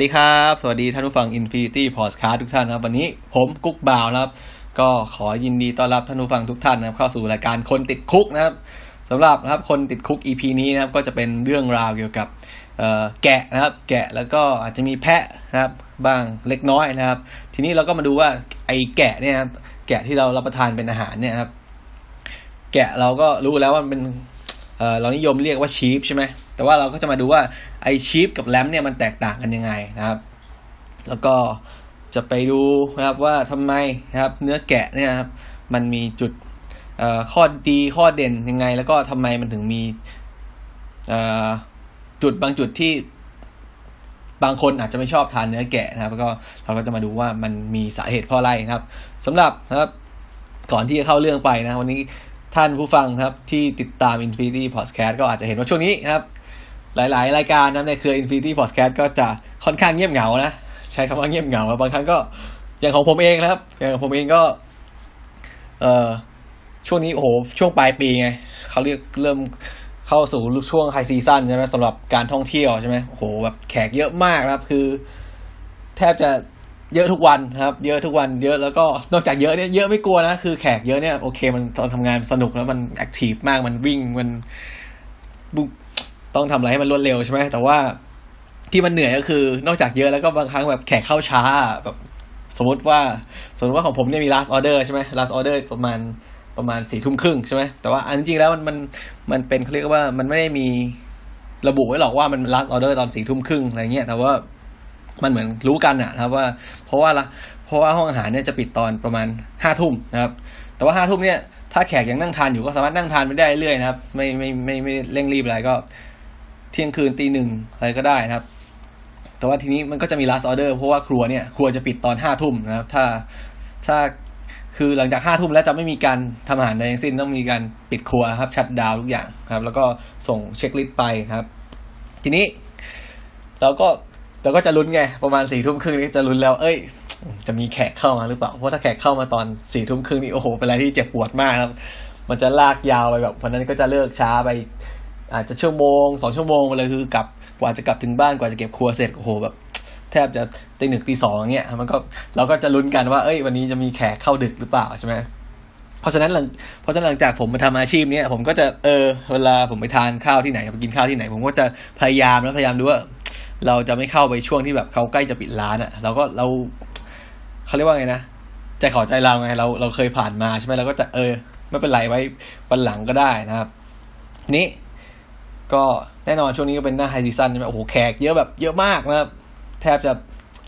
สวัสดีครับ สวัสดีท่านผู้ฟัง Infinity Podcast ทุกท่านนะครับ วันนี้ผมกุ๊กบ่าวนะครับ ก็ขอยินดีต้อนรับท่านผู้ฟังทุกท่านนะครับ เข้าสู่รายการคนติดคุกนะครับสำหรับนะครับคนติดคุก EP นี้นะครับก็จะเป็นเรื่องราวเกี่ยวกับแกะนะครับ แกะแล้วก็อาจจะมีแพะนะครับบ้างเล็กน้อยนะครับ ทีนี้เราก็มาดูว่าไอ้แกะเนี่ยครับแกะที่เรารับประทานเป็นอาหารเนี่ยครับ แกะเราก็รู้แล้วว่ามันเป็นเรานิยมเรียกว่าชีฟใช่ไหมแต่ว่าเราก็จะมาดูว่า ไอชีฟกับแรมเนี่ยมันแตกต่างกันยังไงนะครับ แล้วก็จะไปดูนะครับว่าทำไมนะครับเนื้อแกะเนี่ยครับมันมีจุดข้อดีข้อเด่นยังไง แล้วก็ทำไมมันถึงมีจุดบางจุดที่บางคนอาจจะไม่ชอบทานเนื้อแกะนะครับแล้วก็เราก็จะมาดูว่ามันมีสาเหตุเพราะอะไรนะครับสำหรับนะครับก่อนที่จะเข้าเรื่องไปนะ วันนี้ท่านผู้ฟังครับที่ติดตาม Infinity Podcast ก็อาจจะเห็นว่าช่วงนี้นะครับ หลาย ๆ รายการนะในเครือ Infinity Podcast ก็จะค่อนข้างเงียบเหงานะ ใช้คำว่าเงียบเหงา บางครั้งก็อย่างของผมเองนะครับ อย่างของผมเองก็ เอ่อช่วงนี้โอ้โหช่วงปลายปีไงเขาเรียกเริ่มเข้าสู่ช่วงไฮซีซั่นใช่ไหมสำหรับการท่องเที่ยวใช่ไหมโอ้โหแบบแขกเยอะมากครับ คือ แทบจะเยอะทุกวันครับ เยอะทุกวันเยอะแล้วก็นอกจากเยอะเนี่ยเยอะไม่กลัวนะคือแขกเยอะเนี่ยโอเคมันตอนทำงานสนุกแล้วมันแอคทีฟมากมันวิ่งมันบุ ต้องทำอะไรให้มันรวดเร็วใช่ไหมแต่ว่าที่มันเหนื่อยก็คือนอกจากเยอะแล้วก็บางครั้งแบบแขกเข้าช้าแบบสมมติว่าสมมติว่าของผมเนี่ยมี last order ใช่ไหม last order ประมาณประมาณสี่ทุ่มครึ่งใช่ไหมแต่ว่าอันจริงแล้วมันมันมันเป็นเขาเรียกว่ามันไม่ได้มีระบุไว้หรอกว่ามัน last order ตอนสี่ทุ่มครึ่งอะไรเงี้ยแต่ว่ามันเหมือนรู้กันอะครับว่าเพราะว่าละเพราะว่าห้องอาหารเนี่ยจะปิดตอนประมาณห้าทุ่มนะครับแต่ว่าห้าทุ่มเนี่ยถ้าแขกยังนั่งทานอยู่ก็สามารถนั่งทานไปได้เรื่อยนะครับ ไม่ไม่ไม่ไม่เร่งรีบอะไรก็ เที่ยงคืนตีหนึ่งอะไรก็ได้นะครับ แต่ว่าทีนี้มันก็จะมี last order เพราะว่าครัวเนี่ย ครัวจะปิดตอนห้าทุ่มนะครับ ถ้าถ้าคือหลังจากห้าทุ่มแล้วจะไม่มีการทำอาหารใดทั้งสิ้นต้องมีการปิดครัวครับ ชัดดาวทุกอย่างครับ แล้วก็ส่งเช็คลิสต์ไปครับ ทีนี้เราก็เราก็จะลุ้นไง ประมาณสี่ทุ่มครึ่งนี้จะลุ้นแล้ว เอ้ย จะมีแขกเข้ามาหรือเปล่า เพราะถ้าแขกเข้ามาตอนสี่ทุ่มครึ่งนี่โอ้โหเป็นอะไรที่เจ็บปวดมากครับ มันจะลากยาวไปแบบวันนั้นก็จะเลิกช้าไป อาจจะชั่วโมงสองชั่วโมงไปเลยคือกลับกว่าจะกลับถึงบ้านกว่าจะเก็บครัวเสร็จโอ้โหแบบแทบจะตีหนึ่งตีสองเงี้ยมันก็เราก็จะลุ้นกันว่าเอ้ย วันนี้จะมีแขกเข้าดึกหรือเปล่าใช่ไหมเพราะฉะนั้นหลังเพราะฉะนั้นหลังจากผมมาทำอาชีพเนี้ยผมก็จะเออเวลาผมไปทานข้าวที่ไหนไปกินข้าวที่ไหน ผมก็จะพยายามแล้วพยายามดูว่าเราจะไม่เข้าไปช่วงที่แบบเขาใกล้จะปิดร้านอะ่ะเราก็เราเขาเรียกว่าไงนะใจขอใจเราไงเราเราเคยผ่านมาใช่ไหมเราก็จะเออ ไม่เป็นไรไว้วันหลังก็ได้นะครับ นี้ ก็แน่นอนช่วงนี้ก็เป็นหน้าไฮซีซันใช่ไหมโอ้โหแขกเยอะแบบเยอะมากนะครับ แทบจะ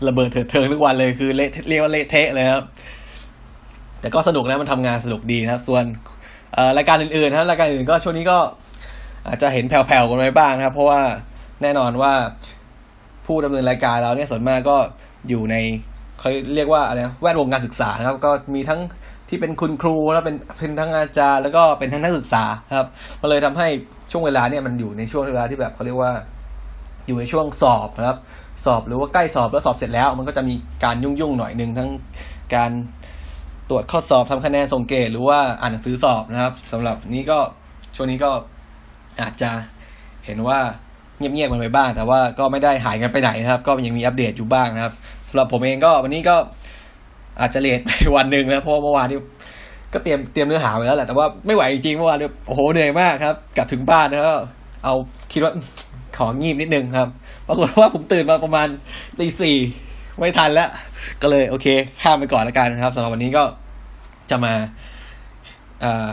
ระเบิดเถิดเทิงทุกวันเลยคือเละเรียกว่าเละเทะเลยครับแต่ก็สนุกนะมันทำงานสนุกดีนะครับ ส่วนรายการอื่นๆนะรายการอื่นก็ช่วงนี้ก็อาจจะเห็นแผ่วๆกันไปบ้างนะครับ เพราะว่าแน่นอนว่าผู้ดำเนินรายการเราเนี่ยส่วนมากก็อยู่ในเขาเรียกว่าอะไรแวดวงการศึกษานะครับ ก็มีทั้ง ที่เป็นคุณครูแล้วเป็นเป็นทั้งอาจารย์แล้วก็เป็นทั้งนักศึกษาครับมันเลยทำให้ช่วงเวลาเนี่ยมันอยู่ในช่วงเวลาที่แบบเขาเรียกว่า อยู่ในช่วงสอบนะครับ สอบหรือว่าใกล้สอบแล้วสอบเสร็จแล้ว มันก็จะมีการยุ่งยุ่งหน่อยหนึ่งทั้งการตรวจข้อสอบทำคะแนนส่งเกรดหรือว่าอ่านหนังสือสอบนะครับสำหรับนี้ก็ช่วงนี้ก็อาจจะเห็นว่าเงียบๆกันไปบ้าง แต่ว่าก็ไม่ได้หายกันไปไหนนะครับ ก็ยังมีอัปเดตอยู่บ้างนะครับสำหรับผมเองก็วันนี้ก็ อาจจะเลทไปวันหนึ่งนะเพราะเมื่อวานที่ก็เตรียมเตรียมเนื้อหาไว้แล้วแหละแต่ว่าไม่ไหวจริงๆเมื่อวานเนี่ยโอ้โหเหนื่อยมากครับ กลับถึงบ้านแล้วเอาคิดว่าของงีบนิดนึงครับ ปรากฏว่าผมตื่นมาประมาณตีสี่ไม่ทันแล้ว ก็เลยโอเค ข้ามไปก่อนล้วกันครับสำหรับวันนี้ก็จะมาอ่า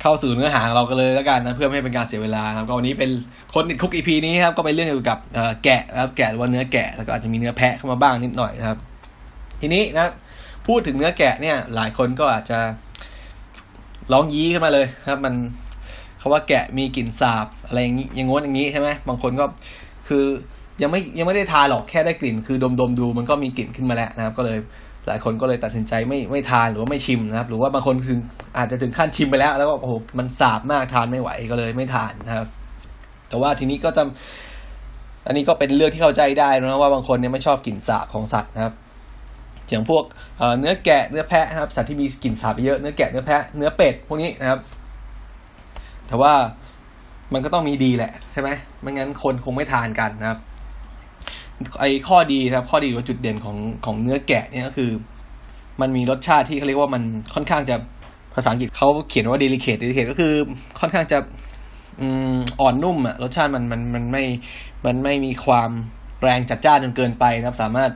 เข้าสู่เนื้อหาของเรากันเลยแล้วกันนะเพื่อไม่ให้เป็นการเสียเวลาครับก็วันนี้เป็นคนติดคุกอีพีนี้ครับก็เป็นเรื่องเกี่ยวกับแกะนะครับแกะหรือว่าเนื้อแกะแล้วก็อาจจะมีเนื้อแพะเข้ามาบ้างนิดหน่อยนะครับ ทีนี้นะ พูดถึงเนื้อแกะเนี่ย หลายคนก็อาจจะร้องยี้ขึ้นมาเลยครับ มันเขาว่าแกะมีกลิ่นสาบอะไรอย่างนี้อย่างงนอย่างนี้ใช่ไหมบางคนก็คือยังไม่ยังไม่ได้ทาหรอกแค่ได้กลิ่น คือดมดมดูมันก็มีกลิ่นขึ้นมาแล้วนะครับ ก็เลยหลายคนก็เลยตัดสินใจไม่ไม่ทานหรือว่าไม่ชิมนะครับ หรือว่าบางคนถึงอาจจะถึงขั้นชิมไปแล้ว แล้วก็โอ้โหมันสาบมากทานไม่ไหวก็เลยไม่ทานนะครับ แต่ว่าทีนี้ก็จะอันนี้ก็เป็นเรื่องที่เข้าใจได้นะว่าบางคนเนี่ยไม่ชอบกลิ่นสาบของสัตว์นะครับ อย่างพวกเนื้อแกะเนื้อแพะนะครับสัตว์ที่มีกลิ่นสาบเยอะเนื้อแกะเนื้อแพะเนื้อเป็ดพวกนี้นะครับ แต่ว่ามันก็ต้องมีดีแหละใช่ไหมไม่งั้นคนคงไม่ทานกันนะครับไอข้อดีนะครับ ข้อดีหรือจุดเด่นของของเนื้อแกะเนี่ยก็คือ มันมีรสชาติที่เขาเรียกว่ามันค่อนข้างจะภาษาอังกฤษเขาเขียนว่า delicate delicate ก็คือค่อนข้างจะอ่อนนุ่มอะรสชาติมันมันมันไม่มันไม่มีความแรงจัดจ้านจนเกินไปนะครับ สามารถ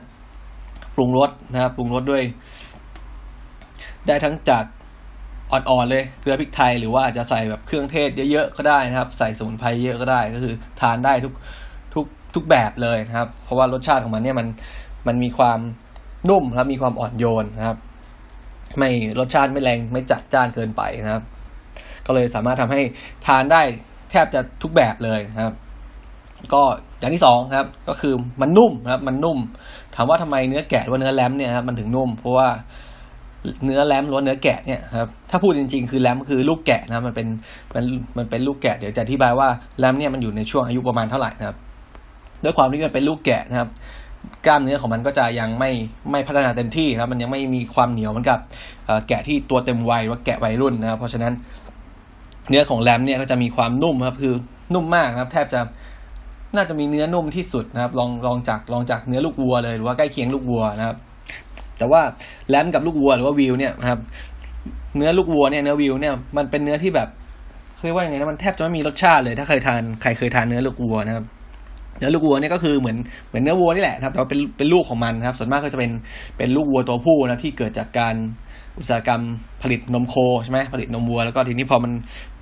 ปรุงรสนะครับปรุงรสด้วย ได้ทั้งจากอ่อนๆเลยเกลือพริกไทยหรือว่าอาจจะใส่แบบเครื่องเทศเยอะๆก็ได้นะครับ ใส่สมุนไพรเยอะก็ได้ก็คือทานได้ทุกทุกทุกแบบเลยนะครับ เพราะว่ารสชาติของมันเนี่ยมันมันมีความนุ่มครับมีความอ่อนโยนนะครับ ไม่รสชาติไม่แรงไม่จัดจ้านเกินไปนะครับ ก็เลยสามารถทำให้ทานได้แทบจะทุกแบบเลยนะครับ ก็อย่างที่สองครับ ก็คือมันนุ่มนะครับ มันนุ่ม ถามว่าทำไมเนื้อแกะหรือว่าเนื้อแรมเนี่ยครับมันถึงนุ่ม เพราะว่าเนื้อแรมหรือว่าเนื้อแกะเนี่ยครับถ้าพูดจริง ๆ คือแรมคือลูกแกะนะมันเป็นมันมันเป็นลูกแกะเดี๋ยวจะอธิบายว่าแรมเนี่ยมันอยู่ในช่วงอายุประมาณเท่าไหร่นะครับด้วยความที่มันเป็นลูกแกะนะครับ กล้ามเนื้อของมันก็จะยังไม่ไม่พัฒนาเต็มที่นะมันยังไม่มีความเหนียวเหมือนกับแกะที่ตัวเต็มวัยว่าแกะวัยรุ่นนะครับเพราะฉะนั้นเนื้อของแรมเนี่ยก็จะมีความนุ่มครับคือนุ่มมากครับ แทบจะ น่าจะมีเนื้อนุ่มที่สุดนะครับ ลองลองจากลองจากเนื้อลูกวัวเลยหรือว่าใกล้เคียงลูกวัวนะครับ แต่ว่าแรมกับลูกวัวหรือว่าวิวเนี่ยครับ เนื้อลูกวัวเนี่ยเนื้อวิวเนี่ยมันเป็นเนื้อที่แบบเรียกว่ายังไงนะมันแทบจะไม่มีรสชาติเลย ถ้าเคยทานใครเคยทานเนื้อลูกวัวนะครับเนื้อลูกวัวเนี่ยก็คือเหมือนเหมือนเนื้อวัวนี่แหละครับ แต่ว่าเป็นเป็นลูกของมันครับ ส่วนมากก็จะเป็นเป็นลูกวัวตัวผู้นะที่เกิดจากการ อุตสาหกรรมผลิตนมโคใช่ไหมผลิตนมวัวแล้วก็ทีนี้พอมัน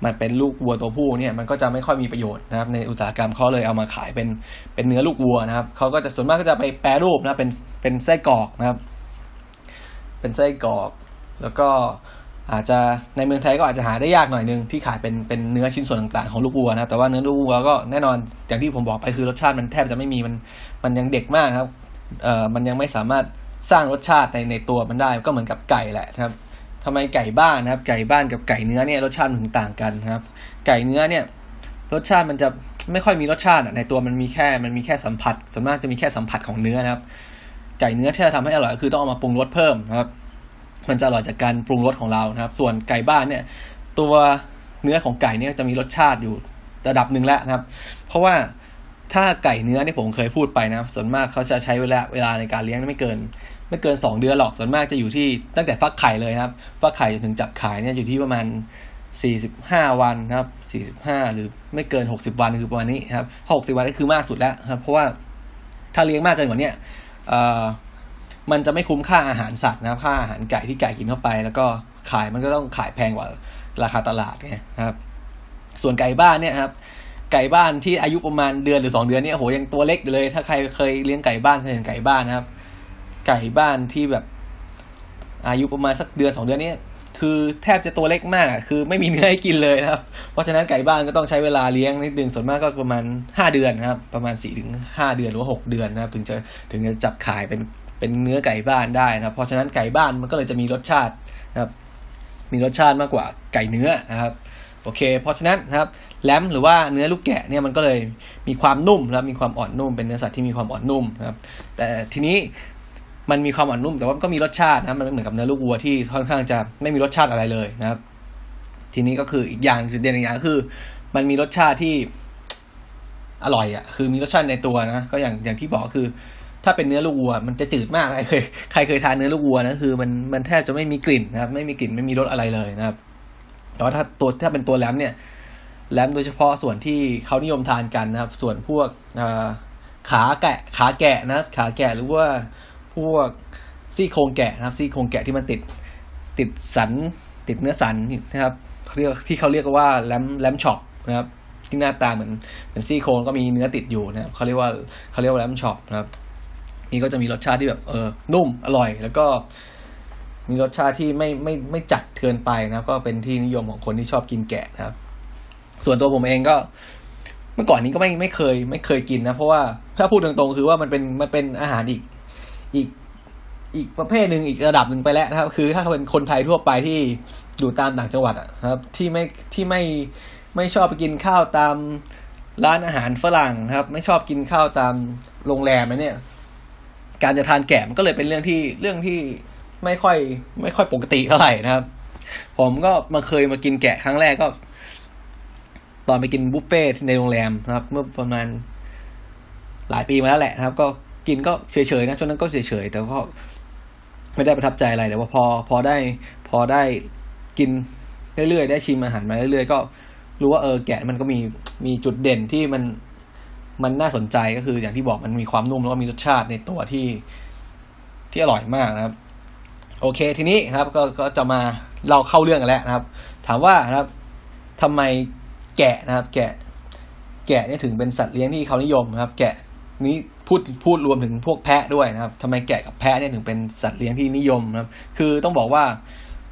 มันเป็นลูกวัวตัวผู้เนี่ยมันก็จะไม่ค่อยมีประโยชน์นะครับในอุตสาหกรรมเขาเลยเอามาขายเป็นเป็นเนื้อลูกวัวนะครับเขาก็จะส่วนมากก็จะไปแปรรูปนะเป็นเป็นไส้กรอกนะครับ เป็นไส้กรอก แล้วก็อาจจะในเมืองไทยก็อาจจะหาได้ยากหน่อยนึงที่ขายเป็นเป็นเนื้อชิ้นส่วนต่างๆของลูกวัวนะแต่ว่าเนื้อลูกวัวก็แน่นอนอย่างที่ผมบอกไปคือรสชาติมันแทบจะไม่มีมันมันยังเด็กมากครับเอ่อมันยังไม่สามารถ สร้างรสชาติในในตัวมันได้ก็เหมือนกับไก่แหละครับทำไมไก่บ้านนะครับ ไก่บ้านกับไก่เนื้อเนี่ยรสชาติมันถึงต่างกันครับ ไก่เนื้อเนี่ย รสชาติมันจะไม่ค่อยมีรสชาติในตัวมันมีแค่มันมีแค่สัมผัสส่วนมากจะมีแค่สัมผัสของเนื้อนะครับ ไก่เนื้อที่จะทำให้อร่อยคือต้องเอามาปรุงรสเพิ่มนะครับ มันจะอร่อยจากการปรุงรสของเรานะครับ ส่วนไก่บ้านเนี่ย ตัวเนื้อของไก่เนี่ยจะมีรสชาติอยู่ระดับหนึ่งแล้วนะครับ เพราะว่าถ้าไก่เนื้อเนี่ผมเคยพูดไปนะ ส่วนมากเขาจะใช้เวลาเวลาในการเลี้ยงไม่เกิน ไม่เกินสองเดือนหรอกส่วนมากจะอยู่ที่ตั้งแต่ฟักไข่เลยครับ ฟักไข่จนถึงจับขายเนี่ยอยู่ที่ประมาณสี่สิบห้าวันนะครับสี่สิบห้าหรือไม่เกินหกสิบวันคือประมาณนี้ครับหกสิบวันก็คือมากสุดแล้วครับ เพราะว่าถ้าเลี้ยงมากเกินกว่านี้มันจะไม่คุ้มค่าอาหารสัตว์นะค่าอาหารไก่ที่ไก่กินเข้าไป แล้วก็ขายมันก็ต้องขายแพงกว่าราคาตลาดไงครับ ส่วนไก่บ้านเนี่ยครับไก่บ้านที่อายุประมาณเดือนหรือสองเดือนเนี่ยโหยังตัวเล็กเลย ถ้าใครเคยเลี้ยงไก่บ้านเคยเห็นไก่บ้านนะครับ ไก่บ้านที่แบบ อายุประมาณสักเดือนสองเดือนนี้คือแทบจะตัวเล็กมากคือไม่มีเนื้อให้กินเลยนะครับ เพราะฉะนั้นไก่บ้านก็ต้องใช้เวลาเลี้ยงนิดนึงส่วนมากก็ประมาณห้าเดือนนะครับ ประมาณสี่ถึงห้าเดือนหรือว่าหกเดือนนะครับ ถึงจะถึงจะจับขายเป็นเป็นเนื้อไก่บ้านได้นะครับ เพราะฉะนั้นไก่บ้านมันก็เลยจะมีรสชาตินะครับ มีรสชาติมากกว่าไก่เนื้อนะครับโอเค เพราะฉะนั้นนะครับแลมหรือว่าเนื้อลูกแกะเนี่ยมันก็เลยมีความนุ่มแล้วมีความอ่อนนุ่มเป็นเนื้อสัตว์ที่มีความอ่อนนุ่มนะครับ แต่ทีนี้ มันมีความอ่อนนุ่ม แต่ว่าก็มีรสชาตินะมันไม่เหมือนกับเนื้อลูกวัวที่ค่อนข้างจะไม่มีรสชาติอะไรเลยนะครับ ทีนี้ก็คืออีกอย่างจุดเด่นอีกอย่างก็คือ มันมีรสชาติที่อร่อยอะ คือมีรสชาติในตัวนะ ก็อย่างอย่างที่บอกคือ ถ้าเป็นเนื้อลูกวัว มันจะจืดมากใครเคยใครเคยทานเนื้อลูกวัวนะคือ มันมันแทบจะไม่มีกลิ่นนะครับ ไม่มีกลิ่นไม่มีรสอะไรเลยนะครับแต่ว่าถ้าตัวถ้าเป็นตัว lamb เนี่ย lamb โดยเฉพาะส่วนที่เขานิยมทานกันนะครับ ส่วนพวกขาแกะขาแกะนะขาแกะหรือว่า พวกซี่โครงแกะนะครับซี่โครงแกะที่มันติดติดสันติดเนื้อสันนะครับเรียกที่เขาเรียกว่า lamb lamb chop นะครับที่หน้าตาเหมือนเหมือนซี่โครงก็มีเนื้อติดอยู่นะครับเขาเรียกว่าเขาเรียกว่า lamb chop นะครับนี่ก็จะมีรสชาติที่แบบเออนุ่มอร่อย แล้วก็มีรสชาติที่ไม่ไม่ไม่จัดเกินไปนะครับ ก็เป็นที่นิยมของคนที่ชอบกินแกะนะครับ ส่วนตัวผมเองก็เมื่อก่อนนี้ก็ไม่ไม่เคยไม่เคยกินนะ เพราะว่าถ้าพูดตรงๆคือว่ามันเป็นมันเป็นอาหารอีก อีกอีกประเภทหนึ่งอีกระดับหนึ่งไปแล้วนะครับ คือถ้าเป็นคนไทยทั่วไปที่อยู่ตามต่างจังหวัดอะครับ ที่ไม่ที่ไม่ไม่ชอบไปกินข้าวตามร้านอาหารฝรั่งครับ ไม่ชอบกินข้าวตามโรงแรมนะเนี่ย การจะทานแกะมันก็เลยเป็นเรื่องที่เรื่องที่ไม่ค่อย ไม่ค่อยปกติเท่าไหร่นะครับ ผมก็มาเคยมากินแกะครั้งแรกก็ ตอนไปกินบุฟเฟ่ในโรงแรมนะครับ เมื่อประมาณหลายปีมาแล้วแหละนะครับ ก็ กินก็เฉยๆนะช่วงนั้นก็เฉยๆแต่ก็ไม่ได้ประทับใจอะไรแต่ว่าพอพอได้พอได้กินเรื่อยๆได้ชิมอาหารมาเรื่อยๆก็รู้ว่าเออแกะมันก็มีมีจุดเด่นที่มันมันน่าสนใจก็คืออย่างที่บอกมันมีความนุ่มแล้วก็มีรสชาติในตัวที่ที่อร่อยมากนะครับ โอเคทีนี้นะครับก็ก็จะมาเราเข้าเรื่องกันแล้วนะครับ ถามว่านะครับทำไมแกะนะครับ แกะ แกะนี่ถึงเป็นสัตว์เลี้ยงที่เขานิยมนะครับ แกะนี้ พูดพูดรวมถึงพวกแพะด้วยนะครับทำไมแกะกับแพะเนี่ยถึงเป็นสัตว์เลี้ยงที่นิยมนะครับ คือต้องบอกว่า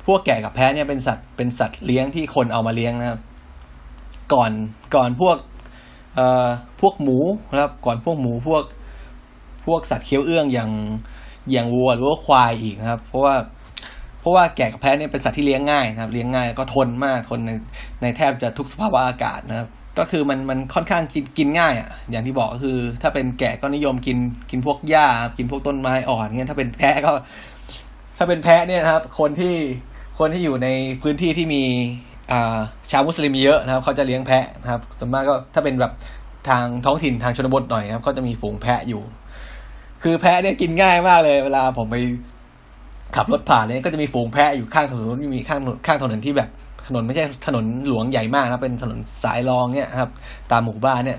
พวกแกะกับแพะเนี่ยเป็นสัตว์เป็นสัตว์เลี้ยงที่คนเอามาเลี้ยงนะครับ ก่อนก่อนพวกเอ่อพวกหมูนะครับก่อนพวกหมูพวกพวกสัตว์เคี้ยวเอื้องอย่างอย่างวัวหรือว่าควายอีกนะครับ เพราะว่าเพราะว่าแกะกับแพะเนี่ยเป็นสัตว์ที่เลี้ยงง่ายนะครับ เลี้ยงง่ายก็ทนมากทนในในแทบจะทุกสภาวะอากาศนะครับ ก็คือมันมันค่อนข้างกินกินง่ายอะ อย่างที่บอกก็คือ ถ้าเป็นแกะก็นิยมกินกินพวกหญ้ากินพวกต้นไม้อ่อนเงี้ยถ้าเป็นแพะก็ ถ้าเป็นแพะเนี่ยนะครับ คนที่คนที่อยู่ในพื้นที่ที่มีอ่าชาวมุสลิมเยอะนะครับ เขาจะเลี้ยงแพะนะครับส่วนมากก็ถ้าเป็นแบบทางท้องถิ่นทางชนบทหน่อยนะครับ ก็จะมีฝูงแพะอยู่ คือแพะเนี่ยกินง่ายมากเลย เวลาผมไปขับรถผ่านเนี่ยก็จะมีฝูงแพะอยู่ข้างถนนมีข้างข้างถนนที่แบบ ถนนไม่ใช่ถนนหลวงใหญ่มากนะเป็นถนนสายรองเนี่ยครับ ตามหมู่บ้านเนี่ย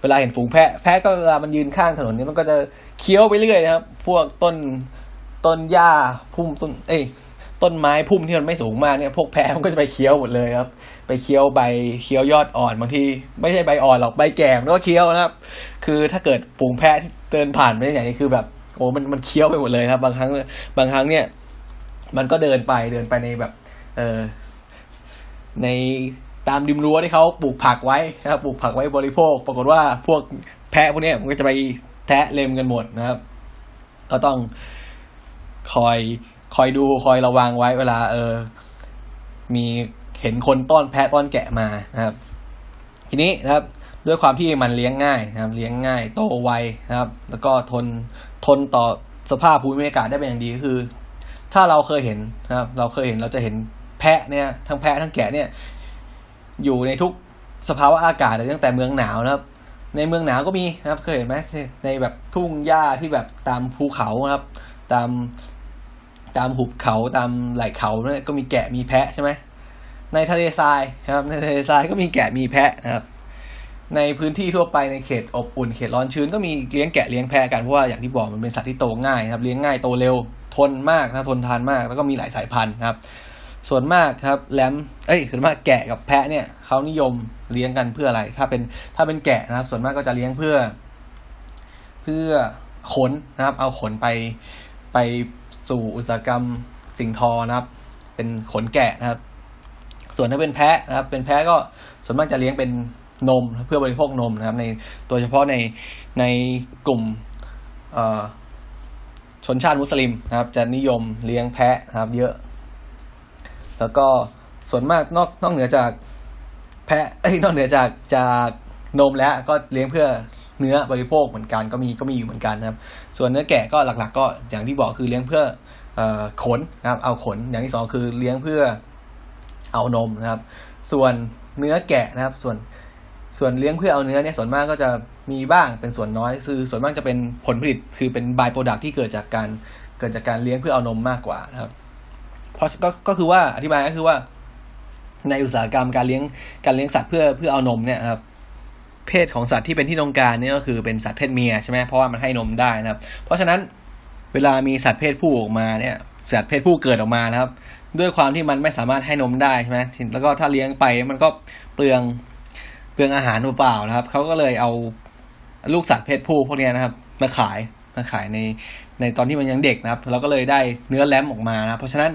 เวลาเห็นฝูงแพะแพะก็เวลามันยืนข้างถนนเนี่ยมันก็จะเคี้ยวไปเรื่อยนะครับ พวกต้นต้นหญ้าพุ่มต้นเอ้ยต้นไม้พุ่มที่มันไม่สูงมากเนี่ยพวกแพะมันก็จะไปเคี้ยวหมดเลยครับ ไปเคี้ยวใบเคี้ยวยอดอ่อนบางทีไม่ใช่ใบอ่อนหรอกใบแก่มันก็เคี้ยวนะครับ คือถ้าเกิดฝูงแพะที่เดินผ่านไปไหนนี่คือแบบโอ้มันมันเคี้ยวไปหมดเลยครับ บางครั้งบางครั้งเนี่ย มันก็เดินไปเดินไปในแบบ เออ ในตามริมรั้วที่เขาปลูกผักไว้นะครับปลูกผักไว้บริโภค ปรากฏว่าพวกแพะพวกนี้มันก็จะไปแทะเล็มกันหมดนะครับ ก็ต้องคอยคอยดูคอยระวังไว้เวลา เออ มีเห็นคนต้อนแพะต้อนแกะมานะครับ ทีนี้นะครับ ด้วยความที่มันเลี้ยงง่ายนะครับ เลี้ยงง่าย โตไวนะครับ แล้วก็ทนทนต่อสภาพภูมิอากาศได้เป็นอย่างดีก็คือ ถ้าเราเคยเห็นนะครับ เราเคยเห็นเราจะเห็น พะเนี่ยทั้งแพะทั้งแกะเนี่ยอยู่ในทุกสภาวะอากาศตั้งแต่เมืองหนาวนะครับ ในเมืองหนาวก็มีนะครับ เคยเห็นไหมในแบบทุ่งหญ้าที่แบบตามภูเขานะครับ ตามตามหุบเขาตามไหล่เขาเนี่ยก็มีแกะมีแพะใช่ไหมในทะเลทรายนะครับ ในทะเลทรายก็มีแกะมีแพะนะครับ ในพื้นที่ทั่วไปในเขตอบอุ่นเขตร้อนชื้นก็มีเลี้ยงแกะเลี้ยงแพะกันเพราะว่าอย่างที่บอกมันเป็นสัตว์ที่โตง่ายครับเลี้ยงง่ายโตเร็วทนมากนะทนทานมาก แล้วก็มีหลายสายพันธุ์ครับ ส่วนมากครับแลมเอ้ยส่วนมากแกะกับแพะเนี่ยเขานิยมเลี้ยงกันเพื่ออะไร ถ้าเป็นถ้าเป็นแกะนะครับ ส่วนมากก็จะเลี้ยงเพื่อ เพื่อขนนะครับ เอาขนไปไปสู่อุตสาหกรรมสิ่งทอนะครับ เป็นขนแกะนะครับ ส่วนถ้าเป็นแพะนะครับ เป็นแพะก็ส่วนมากจะเลี้ยงเป็นนมเพื่อบริโภคนมนะครับ ในโดยเฉพาะในในกลุ่มชนชาติมุสลิมนะครับ จะนิยมเลี้ยงแพะนะครับ เยอะ แล้วก็ส่วนมากนอกนอกเหนือจากแพะเอ้ยนอกเหนือจากจากนมแล้วก็เลี้ยงเพื่อเนื้อบริโภคเหมือนกันก็มีก็มีอยู่เหมือนกันนะครับ ส่วนเนื้อแกะก็หลัก ๆ ก็อย่างที่บอกคือเลี้ยงเพื่อเอ่อขนนะครับ เอาขนอย่างที่สองคือเลี้ยงเพื่อเอานมนะครับ ส่วนเนื้อแกะนะครับ ส่วนส่วนเลี้ยงเพื่อเอาเนื้อเนี่ยส่วนมากก็จะมีบ้างเป็นส่วนน้อย คือส่วนมากจะเป็นผลผลิตคือเป็นบายโปรดักที่เกิดจากการเกิดจากการเลี้ยงเพื่อเอานมมากกว่านะครับ เพราะก็ก็คือว่าอธิบายก็คือว่า ในอุตสาหกรรมการเลี้ยงการเลี้ยงสัตว์เพื่อเพื่อเอานมเนี่ยครับเพศของสัตว์ที่เป็นที่ต้องการเนี่ยก็คือเป็นสัตว์เพศเมียใช่ไหมเพราะว่ามันให้นมได้นะครับ เพราะฉะนั้นเวลามีสัตว์เพศผู้ออกมาเนี่ย สัตว์เพศผู้เกิดออกมานะครับ ด้วยความที่มันไม่สามารถให้นมได้ใช่ไหมแล้วก็ถ้าเลี้ยงไปมันก็เปลืองเปลืองอาหารเปล่าๆนะครับเขาก็เลยเอาลูกสัตว์เพศผู้พวกนี้นะครับ มาขายมาขายในในตอนที่มันยังเด็กนะครับ เราก็เลยได้เนื้อแลมออกมานะเพราะฉะนั้น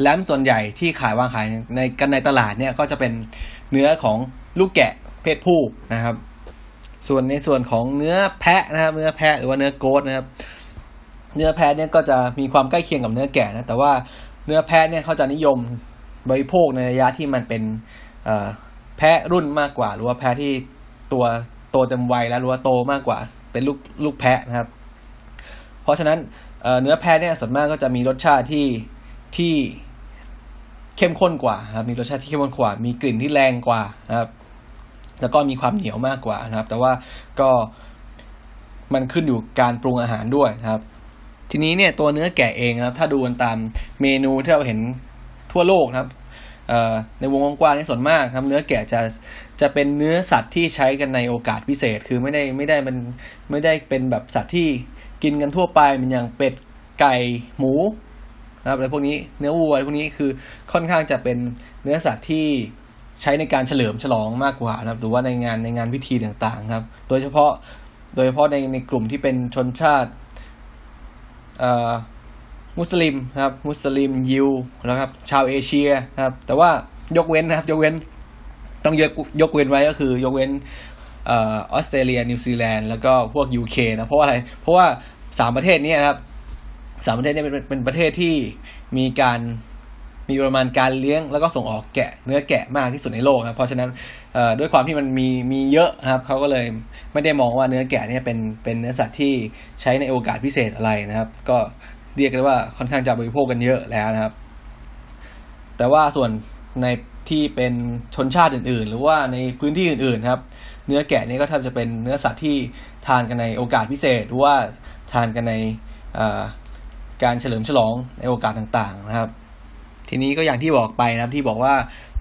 แลมส่วนใหญ่ที่ขายวางขายในกันในตลาดเนี่ยก็จะเป็นเนื้อของลูกแกะเพศผู้นะครับ ส่วนในส่วนของเนื้อแพะนะครับ เนื้อแพะหรือว่าเนื้อโกดนะครับ เนื้อแพะเนี่ยก็จะมีความใกล้เคียงกับเนื้อแกะนะ แต่ว่าเนื้อแพะเนี่ยเขาจะนิยมบริโภคในระยะที่มันเป็นแพะรุ่นมากกว่า หรือว่าแพะที่ตัวโตเต็มวัยแล้วหรือว่าโตมากกว่า เป็นลูกลูกแพะนะครับ เพราะฉะนั้นเนื้อแพะเนี่ยส่วนมากก็จะมีรสชาติที่ ที่เข้มข้นกว่าครับ มีรสชาติที่เข้มข้นกว่า มีกลิ่นที่แรงกว่านะครับ แล้วก็มีความเหนียวมากกว่านะครับ แต่ว่าก็มันขึ้นอยู่การปรุงอาหารด้วยนะครับ ทีนี้เนี่ยตัวเนื้อแกะเองนะครับ ถ้าดูกันตามเมนูที่เราเห็นทั่วโลกนะครับในวงกว้างในส่วนมากครับเนื้อแกะจะจะเป็นเนื้อสัตว์ที่ใช้กันในโอกาสพิเศษ คือไม่ได้ไม่ได้มันไม่ได้เป็นแบบสัตว์ที่กินกันทั่วไปมันอย่างเป็ดไก่หมู นะครับอะไรพวกนี้เนื้อวัวพวกนี้คือค่อนข้างจะเป็นเนื้อสัตว์ที่ใช้ในการเฉลิมฉลองมากกว่านะครับ หรือว่าในงานในงานพิธีต่างๆ ครับ โดยเฉพาะโดยเฉพาะในในกลุ่มที่เป็นชนชาติมุสลิมนะครับ มุสลิมยิวนะครับ ชาวเอเชียนะครับ แต่ว่ายกเว้นนะครับ ยกเว้นต้องยกยกเว้นไว้ก็คือยกเว้นออสเตรเลียนิวซีแลนด์แล้วก็พวก UK นะเพราะว่าอะไรเพราะว่าสามประเทศนี้นะครับ สามประเทศนี้เป็นเป็นประเทศที่มีการมีปริมาณการเลี้ยงแล้วก็ส่งออกแกะเนื้อแกะมากที่สุดในโลกนะเพราะฉะนั้นด้วยความที่มันมีมีเยอะนะครับเขาก็เลยไม่ได้มองว่าเนื้อแกะเนี่ยเป็นเป็นเนื้อสัตว์ที่ใช้ในโอกาสพิเศษอะไรนะครับ ก็เรียกได้ว่าค่อนข้างจะบริโภคกันเยอะแล้วนะครับ แต่ว่าส่วนในที่เป็นชนชาติอื่น ๆ หรือว่าในพื้นที่อื่น ๆ ครับ เนื้อแกะนี่ก็แทบจะเป็นเนื้อสัตว์ที่ทานกันในโอกาสพิเศษหรือว่าทานกันใน การเฉลิมฉลองในโอกาสต่างๆนะครับ ทีนี้ก็อย่างที่บอกไปนะครับที่บอกว่า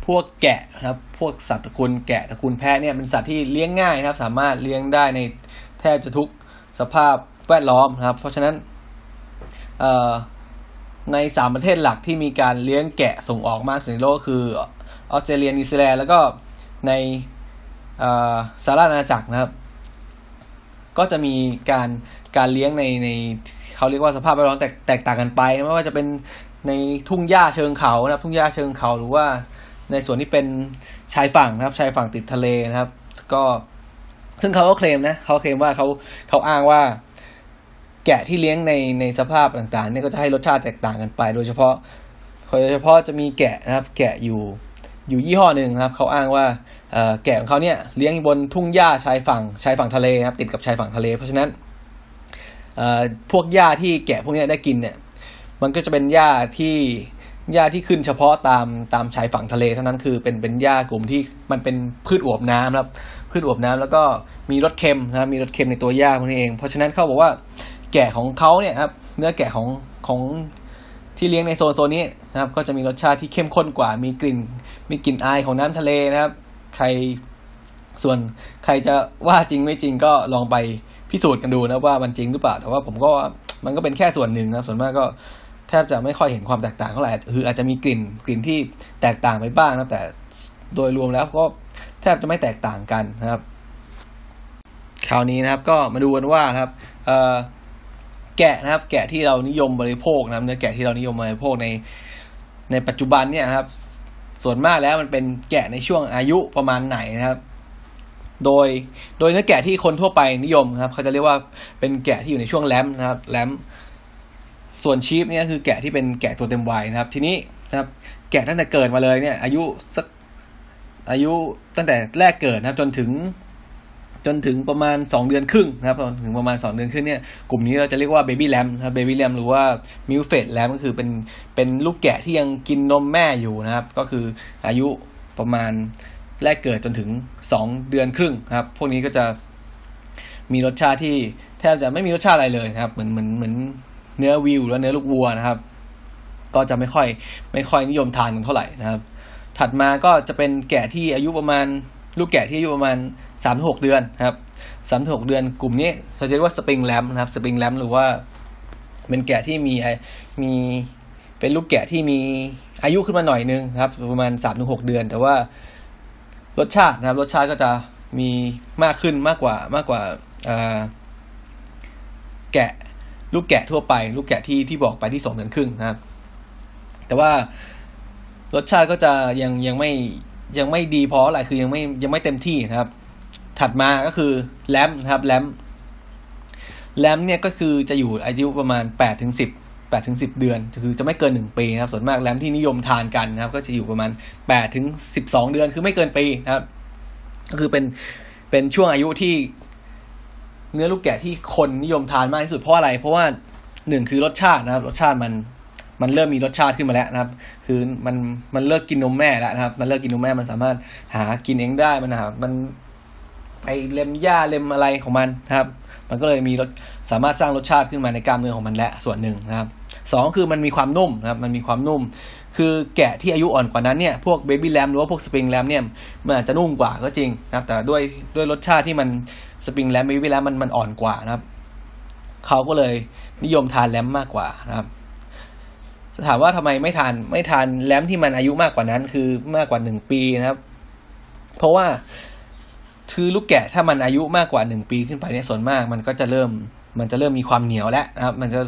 พวกแกะนะครับ พวกสัตว์ตระกูลแกะตระกูลแพะเนี่ยเป็นสัตว์ที่เลี้ยงง่ายนะครับ สามารถเลี้ยงได้ในแทบจะทุกสภาพแวดล้อมนะครับ เพราะฉะนั้นในสามประเทศหลักที่มีการเลี้ยงแกะส่งออกมากสุดในโลกคือออสเตรเลียนิวซีแลนด์แล้วก็ในสหรัฐอาณาจักรนะครับ ก็จะมีการการเลี้ยงในใน เขาเรียกว่าสภาพแวดล้อมแตกแตกต่างกันไป ไม่ว่าจะเป็นในทุ่งหญ้าเชิงเขานะครับ ทุ่งหญ้าเชิงเขาหรือว่าในส่วนที่เป็นชายฝั่งนะครับ ชายฝั่งติดทะเลนะครับ ก็ซึ่งเขาก็เคลมนะเขาเคลมว่าเขาเขาอ้างว่า แกะที่เลี้ยงในในสภาพต่างๆเนี่ยก็จะให้รสชาติแตกต่างกันไป โดยเฉพาะโดยเฉพาะจะมีแกะนะครับ แกะอยู่อยู่ยี่ห้อหนึ่งครับ เขาอ้างว่าแกะของเขาเนี่ยเลี้ยงบนทุ่งหญ้าชายฝั่งชายฝั่งทะเลนะครับ ติดกับชายฝั่งทะเล เพราะฉะนั้น พวกหญ้าที่แกะพวกนี้ได้กินเนี่ย มันก็จะเป็นหญ้าที่หญ้าที่ขึ้นเฉพาะตามตามชายฝั่งทะเลเท่านั้นคือเป็นเป็นหญ้ากลุ่มที่มันเป็นพืชอวบน้ำครับ พืชอวบน้ำแล้วก็มีรสเค็มนะมีรสเค็มในตัวหญ้าพวกนี้เอง เพราะฉะนั้นเขาบอกว่าแกะของเขาเนี่ยครับเนื้อแกะของของที่เลี้ยงในโซนโซนนี้นะครับ ก็จะมีรสชาติที่เข้มข้นกว่า มีกลิ่น มีกลิ่นอายของน้ำทะเลนะครับ ใครส่วนใครจะว่าจริงไม่จริงก็ลองไป พิสูจน์กันดูนะว่ามันจริงหรือเปล่า แต่ว่าผมก็มันก็เป็นแค่ส่วนหนึ่งนะส่วนมากก็แทบจะไม่ค่อยเห็นความแตกต่างเท่าไหร่คืออาจจะมีกลิ่นกลิ่นที่แตกต่างไปบ้างนะแต่โดยรวมแล้วก็แทบจะไม่แตกต่างกันนะครับคราวนี้นะครับก็มาดูกันว่าครับแกะนะครับ แกะที่เรานิยมบริโภคนะครับเนื้อแกะที่เรานิยมบริโภคในในปัจจุบันเนี่ยนะครับ ส่วนมากแล้วมันเป็นแกะในช่วงอายุประมาณไหนนะครับ โดยโดยเนื้อแกะที่คนทั่วไปนิยมครับ เขาจะเรียกว่าเป็นแกะที่อยู่ในช่วงแลมนะครับแลมส่วนชีฟเนี่ยคือแกะที่เป็นแกะตัวเต็มวัยนะครับ ทีนี้นะครับ แกะตั้งแต่เกิดมาเลยเนี่ย อายุสักอายุตั้งแต่แรกเกิดนะครับ จนถึง จนถึงประมาณ 2 เดือนครึ่งนะครับถึงประมาณ 2 เดือนครึ่งเนี่ยกลุ่มนี้เราจะเรียกว่าเบบี้แลมครับเบบี้แลมหรือว่ามิลเฟดแลมก็คือเป็นเป็นลูกแกะที่ยังกินนมแม่อยู่นะครับ ก็คืออายุประมาณ แรกเกิดจนถึง 2 เดือนครึ่งครับ พวกนี้ก็จะมีรสชาติที่แทบจะไม่มีรสชาติอะไรเลยนะครับ เหมือนเหมือนเหมือนเนื้อวิวหรือเนื้อลูกวัวนะครับ ก็จะไม่ค่อยไม่ค่อยนิยมทานกันเท่าไหร่นะครับ ถัดมาก็จะเป็นแกะที่อายุประมาณ ลูกแกะที่อายุประมาณสามถึงหกเดือนครับสามถึงหกเดือนกลุ่มนี้เราจะเรียกว่าสปริงแลมนะครับสปริงแลมหรือว่าเป็นแกะที่มีมีเป็นลูกแกะที่มีอายุขึ้นมาหน่อยนึงครับ ประมาณสามถึงหกเดือน แต่ว่า รสชาตินะครับ รสชาติก็จะมีมากขึ้นมากกว่ามากกว่าแกะลูกแกะทั่วไป ลูกแกะที่ที่บอกไปที่สองเดือนครึ่งนะครับ แต่ว่ารสชาติก็จะยังยังไม่ยังไม่ดีพออะไรคือยังไม่ยังไม่เต็มที่นะครับ ถัดมาก็คือแรมนะครับแรมแรมเนี่ยก็คือจะอยู่อายุประมาณแปดถึงสิบ แปดถึงสิบเดือน คือจะไม่เกินหนึ่งปีนะครับ ส่วนมากแรมที่นิยมทานกันนะครับ ก็จะอยู่ประมาณแปดถึงสิบสองเดือน คือไม่เกินปีนะครับ ก็คือเป็นเป็นช่วงอายุที่เนื้อลูกแกะที่คนนิยมทานมากที่สุดเพราะอะไร เพราะว่าหนึ่งคือรสชาตินะครับ รสชาติมันมันเริ่มมีรสชาติขึ้นมาแล้วนะครับ คือมันมันเลิกกินนมแม่แล้วนะครับ มันเลิกกินนมแม่ มันสามารถหากินเองได้ มันหา มันไปเล็มหญ้าเล็มอะไรของมันนะครับ มันก็เลยมีรสสามารถสร้างรสชาติขึ้นมาในกล้ามเนื้อของมันและส่วนหนึ่งนะครับ สองคือมันมีความนุ่มนะครับมันมีความนุ่ม คือแกะที่อายุอ่อนกว่านั้นเนี่ยพวกเบบี้แลมหรือว่าพวกสปริงแลมเนี่ยมันอาจจะนุ่มกว่าก็จริงนะครับแต่ด้วยด้วยรสชาติที่มันสปริงแลมเบบี้แลมมันมันอ่อนกว่านะครับเขาก็เลยนิยมทานแลมมากกว่านะครับถามว่าทำไมไม่ทานไม่ทานแลมที่มันอายุมากกว่านั้น คือมากกว่าหนึ่งปีนะครับ เพราะว่าคือลูกแกะถ้ามันอายุมากกว่าหนึ่งปีขึ้นไปเนี่ยส่วนมาก มันก็จะเริ่ม มันจะเริ่มมีความเหนียวแล้วนะครับ มันจะ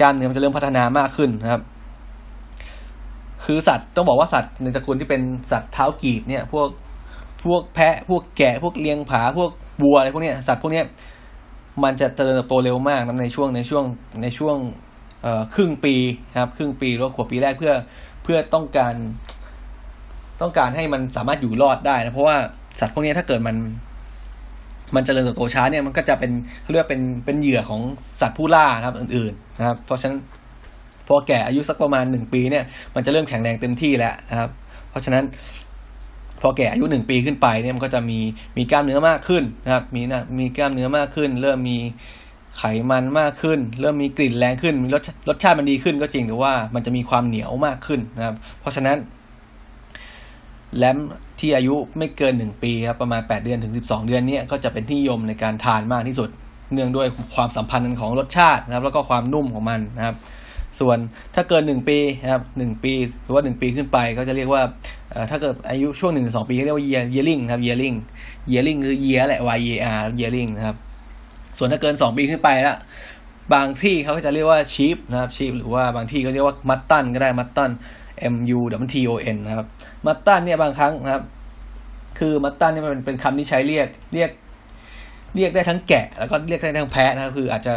กล้ามเนื้อมันจะเริ่มพัฒนามากขึ้นนะครับ คือสัตว์ต้องบอกว่าสัตว์ในตระกูลที่เป็นสัตว์เท้ากีบเนี่ย พวกพวกแพะพวกแกะพวกเลี้ยงผา พวกวัวอะไรพวกเนี้ยสัตว์พวกเนี้ยมันจะเจริญเติบโตเร็วมากนะในช่วงในช่วงในช่วงเอ่อครึ่งปีนะครับครึ่งปีหรือขวบปีแรกเพื่อเพื่อต้องการ ต้องการให้มันสามารถอยู่รอดได้นะเพราะว่าสัตว์พวกนี้ถ้าเกิดมัน มันจเจริญเติบโตช้าเนี่ยมันก็จะเป็นเขาเรียกว่าเป็นเป็นเหยื่อของสัตว์ผู้ล่านะครับอื่นๆนะครับ เพราะฉะนั้นพอแก่อายุสักประมาณหนึ่งปีเนี่ยมันจะเริ่มแข็งแรงเต็มที่แล้วนะครับ เพราะฉะนั้นพอแก่อายุหนึ่งปีขึ้นไปเนี่ยมันก็จะมีมีกล้ามเนื้อมากขึ้นนะครับ มีนะมีกล้ามเนื้อมากขึ้น เริ่มมีไขมันมากขึ้น เริ่มมีกลิ่นแรงขึ้นมีรสรสชาติมันดีขึ้นก็จริงแต่ว่ามันจะมีความเหนียวมากขึ้นนะครับ เพราะฉะนั้นแลม ที่อายุไม่เกิน 1 ปีครับประมาณ 8 เดือนถึง 12 เดือนนี้ก็จะเป็นที่นิยมในการทานมากที่สุด เนื่องด้วยความสัมพันธ์ของรสชาตินะครับแล้วก็ความนุ่มของมันนะครับ ส่วนถ้าเกิน 1 ปีนะครับ1ปีหรือว่า 1 ปีขึ้นไปก็จะเรียกว่าถ้าเกิดอายุช่วง1-2 ปีเรียกว่าเยียเยลิงครับเยลิงเยลิงคือเยียแหละ Y E R เยลิงนะครับส่วนถ้าเกิน 2 ปีขึ้นไปล้วบางที่เขาก็จะเรียกว่าชีฟนะครับชีฟหรือว่าบางที่ก็เรียกว่ามัตตันก็ได้มัตตัน M U W T O N นะครับมัตตันเนี่ยบางครั้งนะครับ คือมัตตันเนี่ยมันเป็นคำที่ใช้เรียกเรียก เรียกได้ทั้งแกะ แล้วก็เรียกได้ทั้งแพะนะครับคืออาจจะ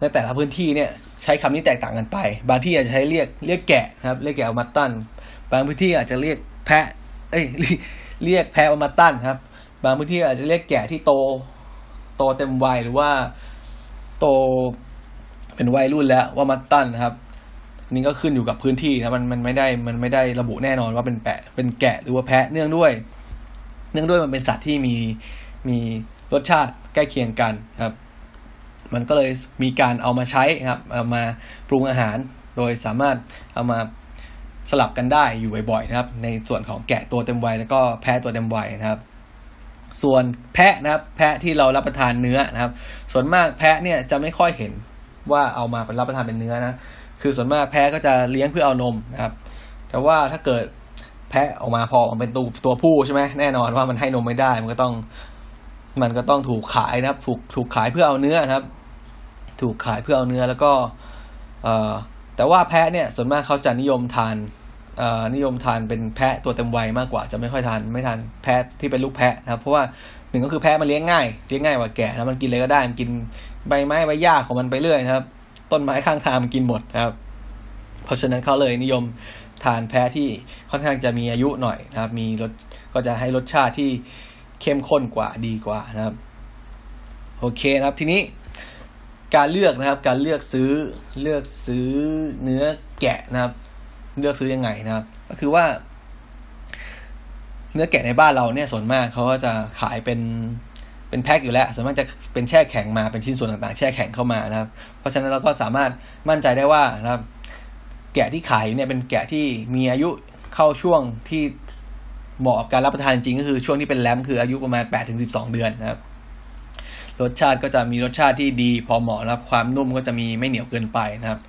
ในแต่ละพื้นที่เนี่ยใช้คำนี้แตกต่างกันไป บางที่อาจจะใช้เรียกเรียกแกะนะครับ เรียกแกะมัตตันบางพื้นที่อาจจะเรียกแพะ เอ้ยเรียกแพะมัตตันครับ บางพื้นที่อาจจะเรียกแกะที่โต โตเต็มวัยหรือว่าโตเป็นวัยรุ่นแล้วว่ามัตตันนะครับ นี่ก็ขึ้นอยู่กับพื้นที่นะมันมันไม่ได้มันไม่ได้ระบุแน่นอนว่าเป็นแปะเป็นแกะหรือว่าแพะเนื่องด้วย เนื่องด้วยมันเป็นสัตว์ที่มีมีรสชาติใกล้เคียงกันครับ มันก็เลยมีการเอามาใช้ครับเอามาปรุงอาหาร โดยสามารถเอามาสลับกันได้อยู่บ่อยๆนะครับ ในส่วนของแกะตัวเต็มวัยแล้วก็แพะตัวเต็มวัยนะครับ ส่วนแพะนะครับ แพะที่เรารับประทานเนื้อนะครับ ส่วนมากแพะเนี่ยจะไม่ค่อยเห็นว่าเอามาเป็นรับประทานเป็นเนื้อนะ คือส่วนมากแพะก็จะเลี้ยงเพื่อเอานมนะครับ แต่ว่าถ้าเกิดแพะออกมาพอมันเป็นตัวตัวผู้ใช่ไหมแน่นอนว่ามันให้นมไม่ได้ มันก็ต้อง มันก็ต้องถูกขายนะครับ ถูกถูกขายเพื่อเอาเนื้อนะครับ ถูกขายเพื่อเอาเนื้อแล้วก็ เอ่อแต่ว่าแพะเนี่ยส่วนมากเขาจะนิยมทานเอ่อนิยมทานเป็นแพะตัวเต็มวัยมากกว่าจะไม่ค่อยทานไม่ทานแพะที่เป็นลูกแพะนะครับ เพราะว่าหนึ่งก็คือแพะมันเลี้ยงง่ายเลี้ยงง่ายกว่าแกะนะมันกินอะไรก็ได้มันกินใบไม้ใบหญ้าของมันไปเรื่อยนะครับ ต้นไม้ข้างทางมันกินหมดนะครับ เพราะฉะนั้นเขาเลยนิยมทานแพะที่ค่อนข้างจะมีอายุหน่อยนะครับ มีรสก็จะให้รสชาติที่เข้มข้นกว่าดีกว่านะครับ โอเคนะครับ ทีนี้การเลือกนะครับ การเลือกซื้อเลือกซื้อเนื้อแกะนะครับ เลือกซื้อยังไงนะครับ ก็คือว่า เนื้อแกะในบ้านเราเนี่ยส่วนมากเขาก็จะขายเป็น เป็นแพ็คอยู่แล้วส่วนมากจะเป็นแช่แข็งมาเป็นชิ้นส่วนต่างๆ แช่แข็งเข้ามานะครับ เพราะฉะนั้นเราก็สามารถมั่นใจได้ว่านะครับ แกะที่ขายเนี่ยเป็นแกะที่มีอายุเข้าช่วงที่เหมาะกับการรับประทานจริงก็คือช่วงที่เป็นแลมคืออายุประมาณ8ปดถึงสิเดือนนะครับรสชาติก็จะมีรสชาติที่ดีพอเหมาะนะครับความนุ่มก็จะมีไม่เหนียวเกินไปนะครับ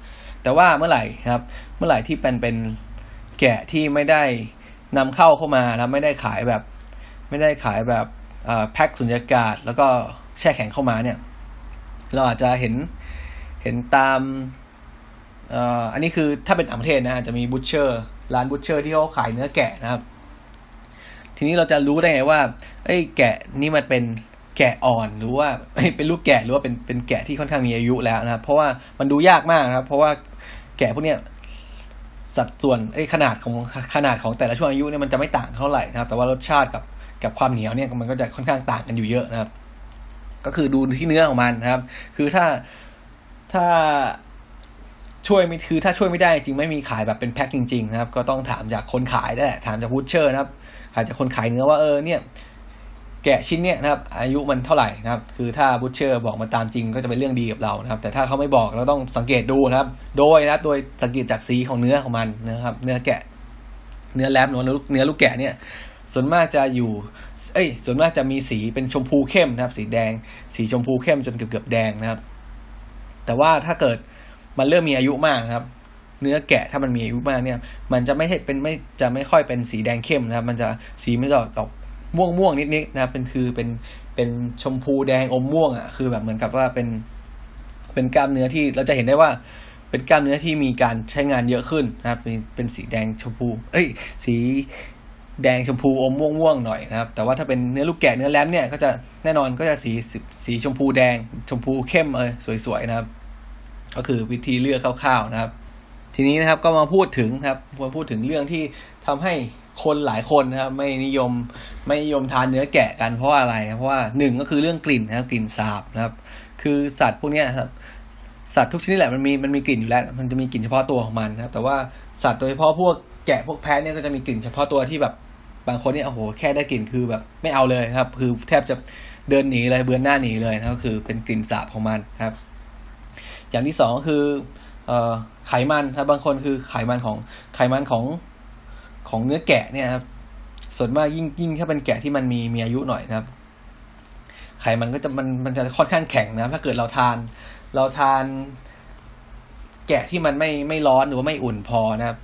แต่ว่าเมื่อไหร่นะครับ เมื่อไหร่ที่เป็นเป็นแกะที่ไม่ได้นำเข้าเข้ามานะไม่ได้ขายแบบ ไม่ได้ขายแบบ แพ็คสุญญากาศ แล้วก็แช่แข็งเข้ามาเนี่ย เราอาจจะเห็นเห็นตามอันนี้คือถ้าเป็นต่างประเทศนะจะมี butcher ร้าน butcher ที่เขาขายเนื้อแกะนะครับ ทีนี้เราจะรู้ได้ไงว่าเอ้ยแกะนี่มันเป็นแกะอ่อนหรือว่าเป็นลูกแกะหรือว่าเป็นเป็นแกะที่ค่อนข้างมีอายุแล้วนะครับ เพราะว่ามันดูยากมากนะครับ เพราะว่าแกะพวกเนี้ยสัดส่วนไอ้ขนาดของขนาดของแต่ละช่วงอายุเนี่ยมันจะไม่ต่างเท่าไหร่นะครับ แต่ว่ารสชาติกับ กับความเหนียวเนี่ยมันก็จะค่อนข้างต่างกันอยู่เยอะนะครับ ก็คือดูที่เนื้อของมันนะครับ คือถ้าถ้าช่วยไม่คือถ้าช่วยไม่ได้จริงไม่มีขายแบบเป็นแพ็คจริง ๆ นะครับ ก็ต้องถามจากคนขายได้ถามจากวูดเชอร์นะครับถามจากคนขายเนื้อว่าเออเนี่ยแกะชิ้นเนี้ยนะครับ อายุมันเท่าไหร่นะครับ คือถ้าบูชเชอร์บอกมาตามจริงก็จะเป็นเรื่องดีกับเรานะครับ แต่ถ้าเขาไม่บอกเราต้องสังเกตดูนะครับ โดยนะครับโดยสังเกตจากสีของเนื้อของมันนะครับ เนื้อแกะ เนื้อแลมหรือเนื้อลูกแกะเนี่ย ส่วนมากจะอยู่ เอ้ย ส่วนมากจะมีสีเป็นชมพูเข้มนะครับ สีแดง สีชมพูเข้มจนเกือบเกือบแดงนะครับ แต่ว่าถ้าเกิดมันเริ่มมีอายุมากนะครับ เนื้อแกะถ้ามันมีอายุมากเนี่ย มันจะไม่ใช่เป็นไม่จะไม่ค่อยเป็นสีแดงเข้มนะครับ มันจะสีไม่จะออกม่วงม่วงนิดๆนะครับ เป็นคือเป็นเป็นชมพูแดงอมม่วงอะ คือแบบเหมือนกับว่าเป็นเป็นกล้ามเนื้อที่เราจะเห็นได้ว่าเป็นกล้ามเนื้อที่มีการใช้งานเยอะขึ้นนะครับ เป็นเป็นสีแดงชมพู เอ้ย สี แดงชมพูอมม่วงม่วงหน่อยนะครับ แต่ว่าถ้าเป็นเนื้อลูกแกะเนื้อแรมเนี่ยก็จะแน่นอนก็จะสีสีชมพูแดง ชมพูเข้มเออสวยๆนะครับ ก็คือวิธีเลือกคร่าวๆนะครับ ทีนี้นะครับก็มาพูดถึงครับมาพูดถึงเรื่องที่ทำให้คนหลายคนนะครับไม่นิยมไม่นิยมทานเนื้อแกะกันเพราะอะไรเพราะว่าหนึ่งก็คือเรื่องกลิ่นนะครับกลิ่นสาบนะครับ คือสัตว์พวกนี้ครับสัตว์ทุกชนิดแหละมันมีมันมีกลิ่นอยู่แล้ว มันจะมีกลิ่นเฉพาะตัวของมันนะครับ แต่ว่าสัตว์โดยเฉพาะพวกแกะพวกแพะเนี่ยก็จะมีกลิ่นเฉพาะตัวที่แบบ บางคนเนี่ยโอ้โหแค่ได้กลิ่นคือแบบไม่เอาเลยครับ คือแทบจะเดินหนีเลยเบือนหน้าหนีเลยนะครับคือเป็นกลิ่นสาบของมันครับ อย่างที่สองก็คืออไขมันครับบางคนคือไขมันของไขมันของของเนื้อแกะเนี่ยครับส่วนมากยิ่งยิ่งถ้าเป็นแกะที่มันมีมีอายุหน่อยนะครับ ไขมันก็จะมันมันจะค่อนข้างแข็งนะถ้าเกิดเราทาน เราทาน แกะที่มันไม่ไม่ร้อนหรือว่าไม่อุ่นพอนะครับ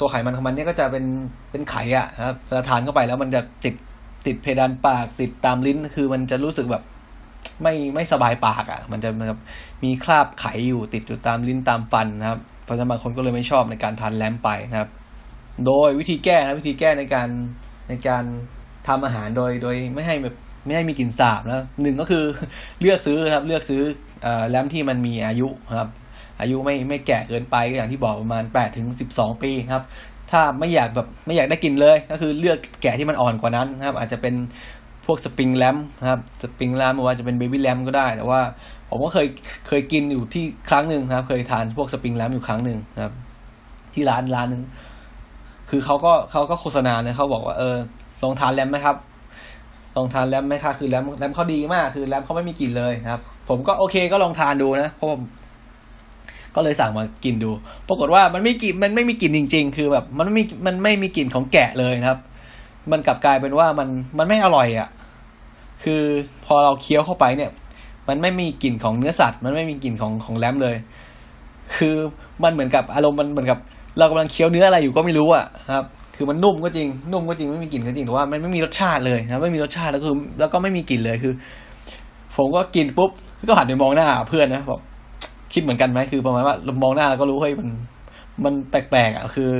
ตัวไขมันของมันเนี่ยก็จะเป็นเป็นไขอะครับเวลาทานเข้าไปแล้วมันจะติดติดเพดานปากติดตามลิ้นคือมันจะรู้สึกแบบไม่ไม่สบายปากอะ่ะ มันจะมีคราบไขอยู่ติดอยู่ตามลิ้นตามฟันนะครับ เพราะฉะนั้นบางคนก็เลยไม่ชอบในการทานแลมไปนะครับ โดยวิธีแก้นะวิธีแก้ในการในการทำอาหารโดยโดยไม่ให้แบบไม่ให้มีกลิ่นสาบนะหนึ่งก็คือเลือกซื้อครับเลือกซื้อแลมที่มันมีอายุครับ อายุไม่ไม่แก่เกินไปก็อย่างที่บอกประมาณแปดถึงสิบสองปีครับ ถ้าไม่อยากแบบไม่อยากได้กินเลย ก็คือเลือกแกะที่มันอ่อนกว่านั้นนะครับ อาจจะเป็นพวกสปริงแลมครับสปริงแลมหรือว่าจะเป็นเบบี้แลมก็ได้แต่ว่า ผมก็เคยเคยกินอยู่ที่ครั้งหนึ่งครับ เคยทานพวกสปริงแลมอยู่ครั้งหนึ่งครับ ที่ร้านร้านหนึ่งคือเขาก็เขาก็โฆษณาเลยเขาบอกว่าเออลองทานแลมไหมครับลองทานแลมไหมคะคือแลมแลมเขาดีมาก คือแลมเขาไม่มีกลิ่นเลยนะครับ ผมก็โอเคก็ลองทานดูนะเพราะ ก็เลยสั่งมากินดู ปรากฏว่ามันไม่กลิ่นมันไม่มีกลิ่นจริง ๆ คือแบบมันไม่มันไม่มีกลิ่นของแกะเลยนะครับ มันกลับกลายเป็นว่ามันมันไม่อร่อยอะ่ะ คือพอเราเคี้ยวเข้าไปเนี่ย มันไม่มีกลิ่นของเนื้อสัตว์ มันไม่มีกลิ่นของของแรมเลย คือมันเหมือนกับอารมณ์มันเหมือนกับ เรากำลังเคี้ยวเนื้ออะไรอยู่ก็ไม่รู้อะครับคือมันนุ่มก็จริง นุ่มก็จริงไม่มีกลิ่นก็จริงแต่ว่ามันไม่มีรสชาติเลยนะไม่มีรสชาติแล้วคือ แล้วก็ไม่มีกลิ่นเลยคือ ผมก็กินปุ๊บก็หันไปมองหน้าเพื่อนนะบอก คิดเหมือนกันไหมคือประมาณว่าเรามองหน้าแล้วก็รู้เฮ้ยมันมันแปลกๆอะคือ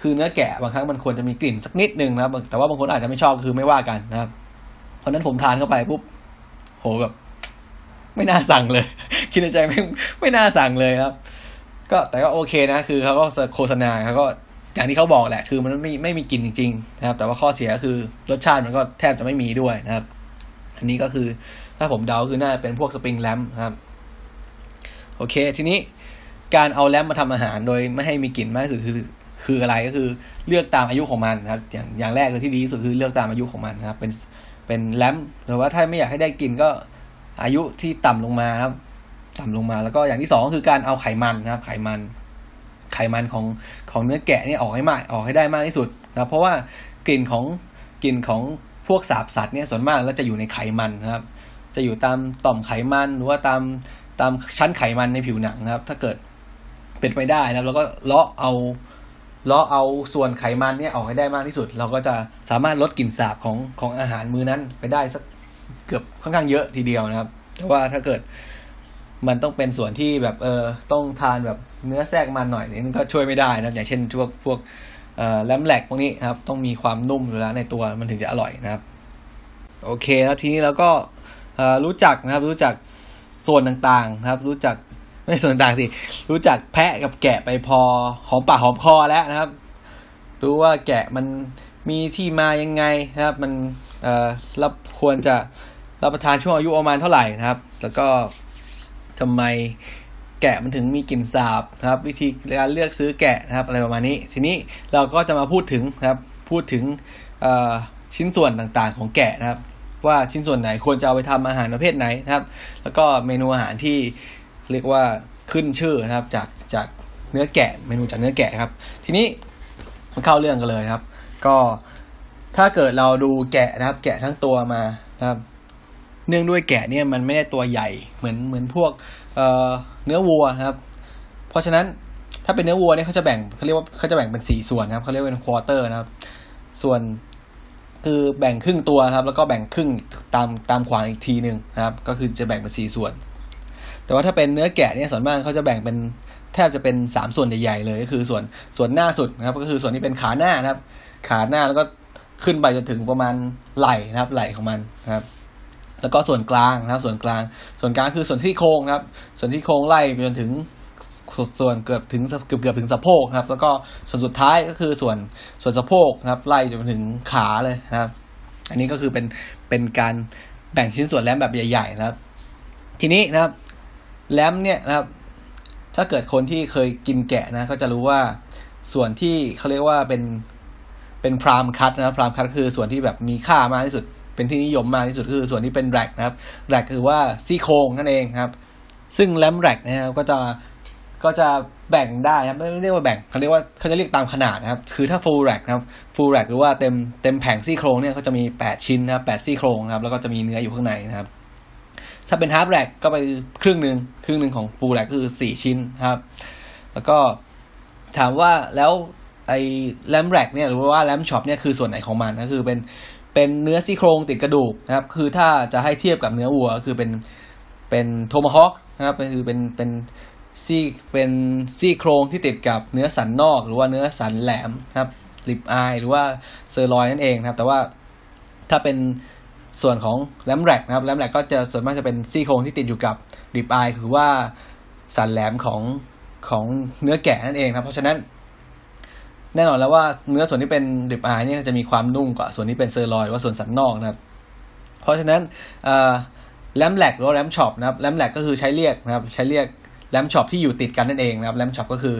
คือเนื้อแกะบางครั้งมันควรจะมีกลิ่นสักนิดนึงนะครับ แต่ว่าบางคนอาจจะไม่ชอบคือไม่ว่ากันนะครับ เพราะนั้นผมทานเข้าไปปุ๊บโหแบบไม่น่าสั่งเลย คิดในใจไม่ไม่น่าสั่งเลยครับ ก็แต่ก็โอเคนะ คือเขาก็โฆษณาเขาก็อย่างที่เขาบอกแหละ คือมันไม่ไม่มีกลิ่นจริง ๆ นะครับ แต่ว่าข้อเสียคือรสชาติมันก็แทบจะไม่มีด้วยนะครับ อันนี้ก็คือถ้าผมเดาคือน่าจะเป็นพวกสปริงแลมครับ อเค ทีนี้การเอาแลมมาทำอาหารโดยไม่ให้มีกลิ่นมากที่สุดคือคืออะไรก็คือเลือกตามอายุของมันนะครับ อย่างอย่างแรกเลยที่ดีที่สุดคือเลือกตามอายุของมันนะครับ เป็นเป็นแลมหรือว่าถ้าไม่อยากให้ได้กลิ่นก็อายุที่ต่ำลงมาครับ ต่ำลงมาแล้วก็อย่างที่สองคือการเอาไขมันนะครับ ไขมัน ไขมันของของเนื้อแกะเนี่ยออกให้มากออกให้ได้มากที่สุดนะครับเพราะว่ากลิ่นของกลิ่นของพวกสาบสัตว์เนี่ยส่วนมากแล้วจะอยู่ในไขมันนะครับ จะอยู่ตามต่อมไขมันหรือว่าตาม ตามชั้นไขมันในผิวหนังนะครับ ถ้าเกิดเป็นไปได้นะครับแล้วก็เลาะเอาเลาะเอาส่วนไขมันเนี่ยออกให้ได้มากที่สุด เราก็จะสามารถลดกลิ่นสาบของของอาหารมื้อนั้นไปได้สักเกือบค่อนข้างเยอะทีเดียวนะครับ แต่ว่าถ้าเกิดมันต้องเป็นส่วนที่แบบเออต้องทานแบบเนื้อแทรกมันหน่อยนี่ก็ช่วยไม่ได้นะอย่างเช่นพวกพวกเอ่อแลมแหลกพวกนี้นะครับ ต้องมีความนุ่มอยู่แล้วในตัวมันถึงจะอร่อยนะครับ โอเคแล้วทีนี้เราก็รู้จักนะครับรู้จัก ส่วนต่างๆนะครับ รู้จักไม่ส่วนต่างสิ รู้จักแพะกับแกะไปพอหอมปากหอมคอแล้วนะครับ รู้ว่าแกะมันมีที่มายังไงนะครับ มันเอ่อรับควรจะรับประทานช่วงอายุประมาณเท่าไหร่นะครับ แล้วก็ทำไมแกะมันถึงมีกลิ่นสาบนะครับ วิธีการเลือกซื้อแกะนะครับ อะไรประมาณนี้ ทีนี้เราก็จะมาพูดถึงนะครับ พูดถึงชิ้นส่วนต่างๆของแกะนะครับ ว่าชิ้นส่วนไหนควรจะเอาไปทำอาหารประเภทไหนนะครับ แล้วก็เมนูอาหารที่เรียกว่าขึ้นชื่อนะครับ จากจากเนื้อแกะเมนูจากเนื้อแกะครับ ทีนี้มาเข้าเรื่องกันเลยครับ ก็ถ้าเกิดเราดูแกะนะครับ แกะทั้งตัวมานะครับ เนื่องด้วยแกะเนี่ยมันไม่ได้ตัวใหญ่เหมือนเหมือนพวกเอ่อเนื้อวัวครับ เพราะฉะนั้นถ้าเป็นเนื้อวัวเนี่ยเขาจะแบ่งเขาเรียกว่าเขาจะแบ่งเป็นสี่ส่วนนะครับเขาเรียกว่าเป็น quarter นะครับ ส่วน คือแบ่งครึ่งตัวครับ แล้วก็แบ่งครึ่งตามตามขวางอีกทีหนึ่งนะครับ ก็คือจะแบ่งเป็นสี่ส่วน แต่ว่าถ้าเป็นเนื้อแกะเนี่ยส่วนมากเขาจะแบ่งเป็นแทบจะเป็นสามส่วนใหญ่ๆเลย ก็คือส่วนส่วนหน้าสุดนะครับ ก็คือส่วนที่เป็นขาหน้านะครับ ขาหน้าแล้วก็ขึ้นไปจนถึงประมาณไหล่นะครับ ไหล่ของมันนะครับ แล้วก็ส่วนกลางนะครับ ส่วนกลาง ส่วนกลางคือส่วนที่โครงครับ ส่วนที่โครงไล่ไปจนถึง ส่วนเกือบถึงเกือบเกือบถึงสะโพกนะครับ แล้วก็ส่วนสุดท้ายก็คือส่วนส่วนสะโพกนะครับ ไล่จนถึงขาเลยนะครับ อันนี้ก็คือเป็นเป็นการแบ่งชิ้นส่วนแรมแบบใหญ่ๆนะครับ ทีนี้นะครับแรมเนี่ยนะครับ ถ้าเกิดคนที่เคยกินแกะนะ ก็จะรู้ว่าส่วนที่เขาเรียกว่าเป็นเป็นพรามคัตนะครับพรามคัตคือส่วนที่แบบมีค่ามากที่สุด เป็นที่นิยมมากที่สุดคือส่วนที่เป็นแรกนะครับแรกคือว่าซี่โครงนั่นเองครับ ซึ่งแรมแรกนะครับก็จะ ก็จะแบ่งได้ครับไม่เรียกว่าแบ่งเขาเรียกว่าเขาจะเรียกตามขนาดนะครับ คือถ้า full rack นะครับ full rack หรือว่าเต็มเต็มแผงซี่โครงเนี่ยเขาจะมี 8 ชิ้นนะครับ8ซี่โครงนะครับ แล้วก็จะมีเนื้ออยู่ข้างในนะครับ ถ้าเป็น half rack ก็ไปครึ่งหนึ่งครึ่งหนึ่งของ full rack คือ 4 ชิ้นครับ แล้วก็ถามว่าแล้วไอ้ lamb rack เนี่ยหรือว่า lamb chop เนี่ยคือส่วนไหนของมันก็คือเป็นเป็นเนื้อซี่โครงติดกระดูกนะครับ คือถ้าจะให้เทียบกับเนื้อวัวก็คือเป็นเป็นโทมาฮอคนะครับก็คือเป็นเป็น ซี่เป็นซี่โครงที่ติดกับเนื้อสันนอก หรือว่าเนื้อสันแหลมนะครับ ribeye หรือว่าเซอร์ลอยนั่นเองนะครับ แต่ว่าถ้าเป็นส่วนของ lamb rack นะครับ lamb rack ก็จะส่วนมากจะเป็นซี่โครงที่ติดอยู่กับ ribeye คือว่าสันแหลมของของเนื้อแกะนั่นเองครับ เพราะฉะนั้น แน่นอนแล้วว่าเนื้อส่วนที่เป็น ribeye เนี่ยจะมีความนุ่มกว่าส่วนที่เป็นเซอร์ลอยหรือว่าส่วนสันนอกนะครับ เพราะฉะนั้น lamb rack หรือ lamb chop นะครับ lamb rack ก็คือใช้เรียกนะครับ ใช้เรียก lamb chop ที่อยู่ติดกันนั่นเองนะครับ lamb chop ก็คือ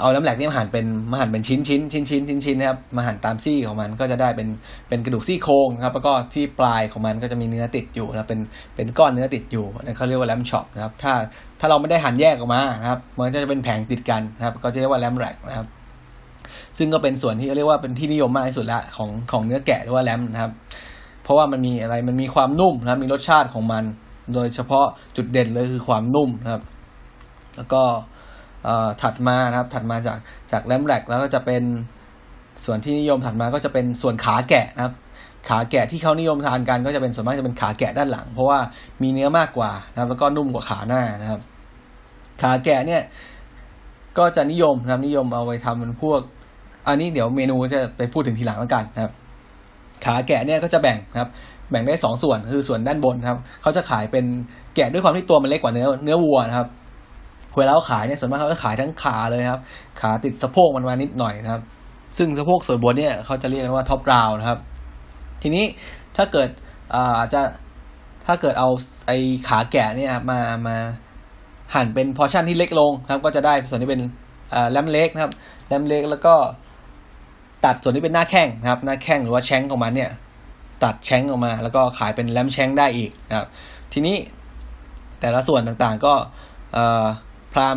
เอา lamb rack นี่มาหั่นเป็นมาหั่นเป็นชิ้นชิ้นชิ้นชิ้นชิ้นชิ้นนะครับมาหั่นตามซี่ของมันก็จะได้เป็นเป็นกระดูกซี่โครงนะครับ แล้วก็ที่ปลายของมันก็จะมีเนื้อติดอยู่นะเป็นเป็นก้อนเนื้อติดอยู่นั่นเขาเรียกว่าแลมช็อปนะครับ ถ้าถ้าเราไม่ได้หั่นแยกออกมานะครับ มันก็จะเป็นแผงติดกันนะครับ ก็จะเรียกว่าแลมแหลกนะครับซึ่งก็เป็นส่วนที่เรียกว่าเป็นที่นิยมมากที่สุดละของของเนื้อแกะหรือว่าแลมนะครับ เพราะว่ามันมีอะไรมันมีความนุ่มนะครับมีรสชาติของมัน โดยเฉพาะจุดเด่นเลยคือความนุ่มนะครับ แล้วก็ถัดมานะครับถัดมาจากจากแลมแรกแล้วก็จะเป็นส่วนที่นิยมถัดมาก็จะเป็นส่วนขาแกะนะครับ ขาแกะที่เขานิยมทานกันก็จะเป็นส่วนมากจะเป็นขาแกะด้านหลัง เพราะว่ามีเนื้อมากกว่านะครับ แล้วก็นุ่มกว่าขาหน้านะครับ ขาแกะเนี่ยก็จะนิยมนะครับนิยมเอาไปทำเป็นพวก อันนี้เดี๋ยวเมนูจะไปพูดถึงทีหลังแล้วกันนะครับ ขาแกะเนี่ยก็จะแบ่งนะครับ แบ่งได้สองส่วนคือส่วนด้านบนครับเขาจะขายเป็นแกะด้วยความที่ตัวมันเล็กกว่าเนื้อเนื้อวัวนะครับ เวลาเขาขายเนี่ยส่วนมากเขาจะขายทั้งขาเลยครับ ขาติดสะโพกมันมานิดหน่อยนะครับ ซึ่งสะโพกส่วนบนเนี่ยเขาจะเรียกกันว่าท็อปราวนะครับ ทีนี้ถ้าเกิดอาจจะถ้าเกิดเอาไอ้ขาแกะเนี่ยมามาหั่นเป็นพอชั่นที่เล็กลงครับ ก็จะได้ส่วนที่เป็นแลมเล็กนะครับแลมเล็กแล้วก็ตัดส่วนที่เป็นหน้าแข้งนะครับ หน้าแข้งหรือว่าแชงของมันเนี่ย ตัดแชงออกมา แล้วก็ขายเป็นแลมแชงได้อีกนะครับ ทีนี้แต่ละส่วนต่างๆก็ พราม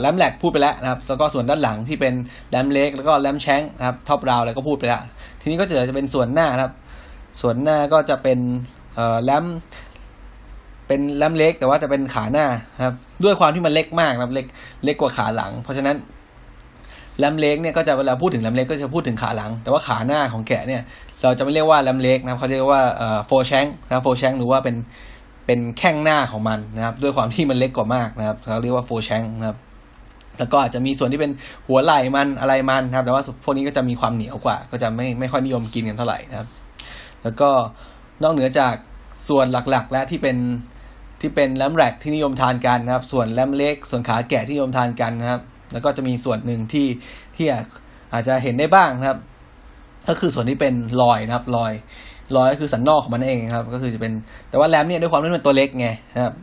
แลมแหลกพูดไปแล้วนะครับแล้วก็ส่วนด้านหลังที่เป็นแลมเล็กแล้วก็แลมแชงนะครับท็อปราวอะไรก็พูดไปแล้วทีนี้ก็จะจะเป็นส่วนหน้าครับ ส่วนหน้าก็จะเป็นแลมเป็นแลมเล็กแต่ว่าจะเป็นขาหน้าครับ ด้วยความที่มันเล็กมากนะครับเล็กเล็กกว่าขาหลัง เพราะฉะนั้นแลมเล็กเนี่ยก็จะเวลาพูดถึงแลมเล็กก็จะพูดถึงขาหลัง แต่ว่าขาหน้าของแกะเนี่ย เราจะไม่เรียกว่าแลมเล็กนะเขาเรียกว่าโฟแชงนะโฟแชงหรือว่าเป็น เป็นแข้งหน้าของมันนะครับ ด้วยความที่มันเล็กกว่ามากนะครับเขาเรียกว่าโฟแชงนะครับแล้วก็อาจจะมีส่วนที่เป็นหัวไหล่มันอะไรมันนะครับ แต่ว่าพวกนี้ก็จะมีความเหนียวกว่า ก็จะไม่ไม่ค่อยนิยมกินกันเท่าไหร่นะครับ แล้วก็นอกเหนือจากส่วนหลักๆ และที่เป็นที่เป็นแลมแรกที่นิยมทานกันนะครับ ส่วนแลมเล็ก ส่วนขาแกะที่นิยมทานกันนะครับ แล้วก็จะมีส่วนหนึ่งที่ที่อาจจะเห็นได้บ้างนะครับ ก็คือส่วนที่เป็นรอยนะครับรอย รอยก็คือสันนอกของมันเองครับ ก็คือจะเป็นแต่ว่า lamb เนี่ยด้วยความที่มันตัวเล็กไงนะครับ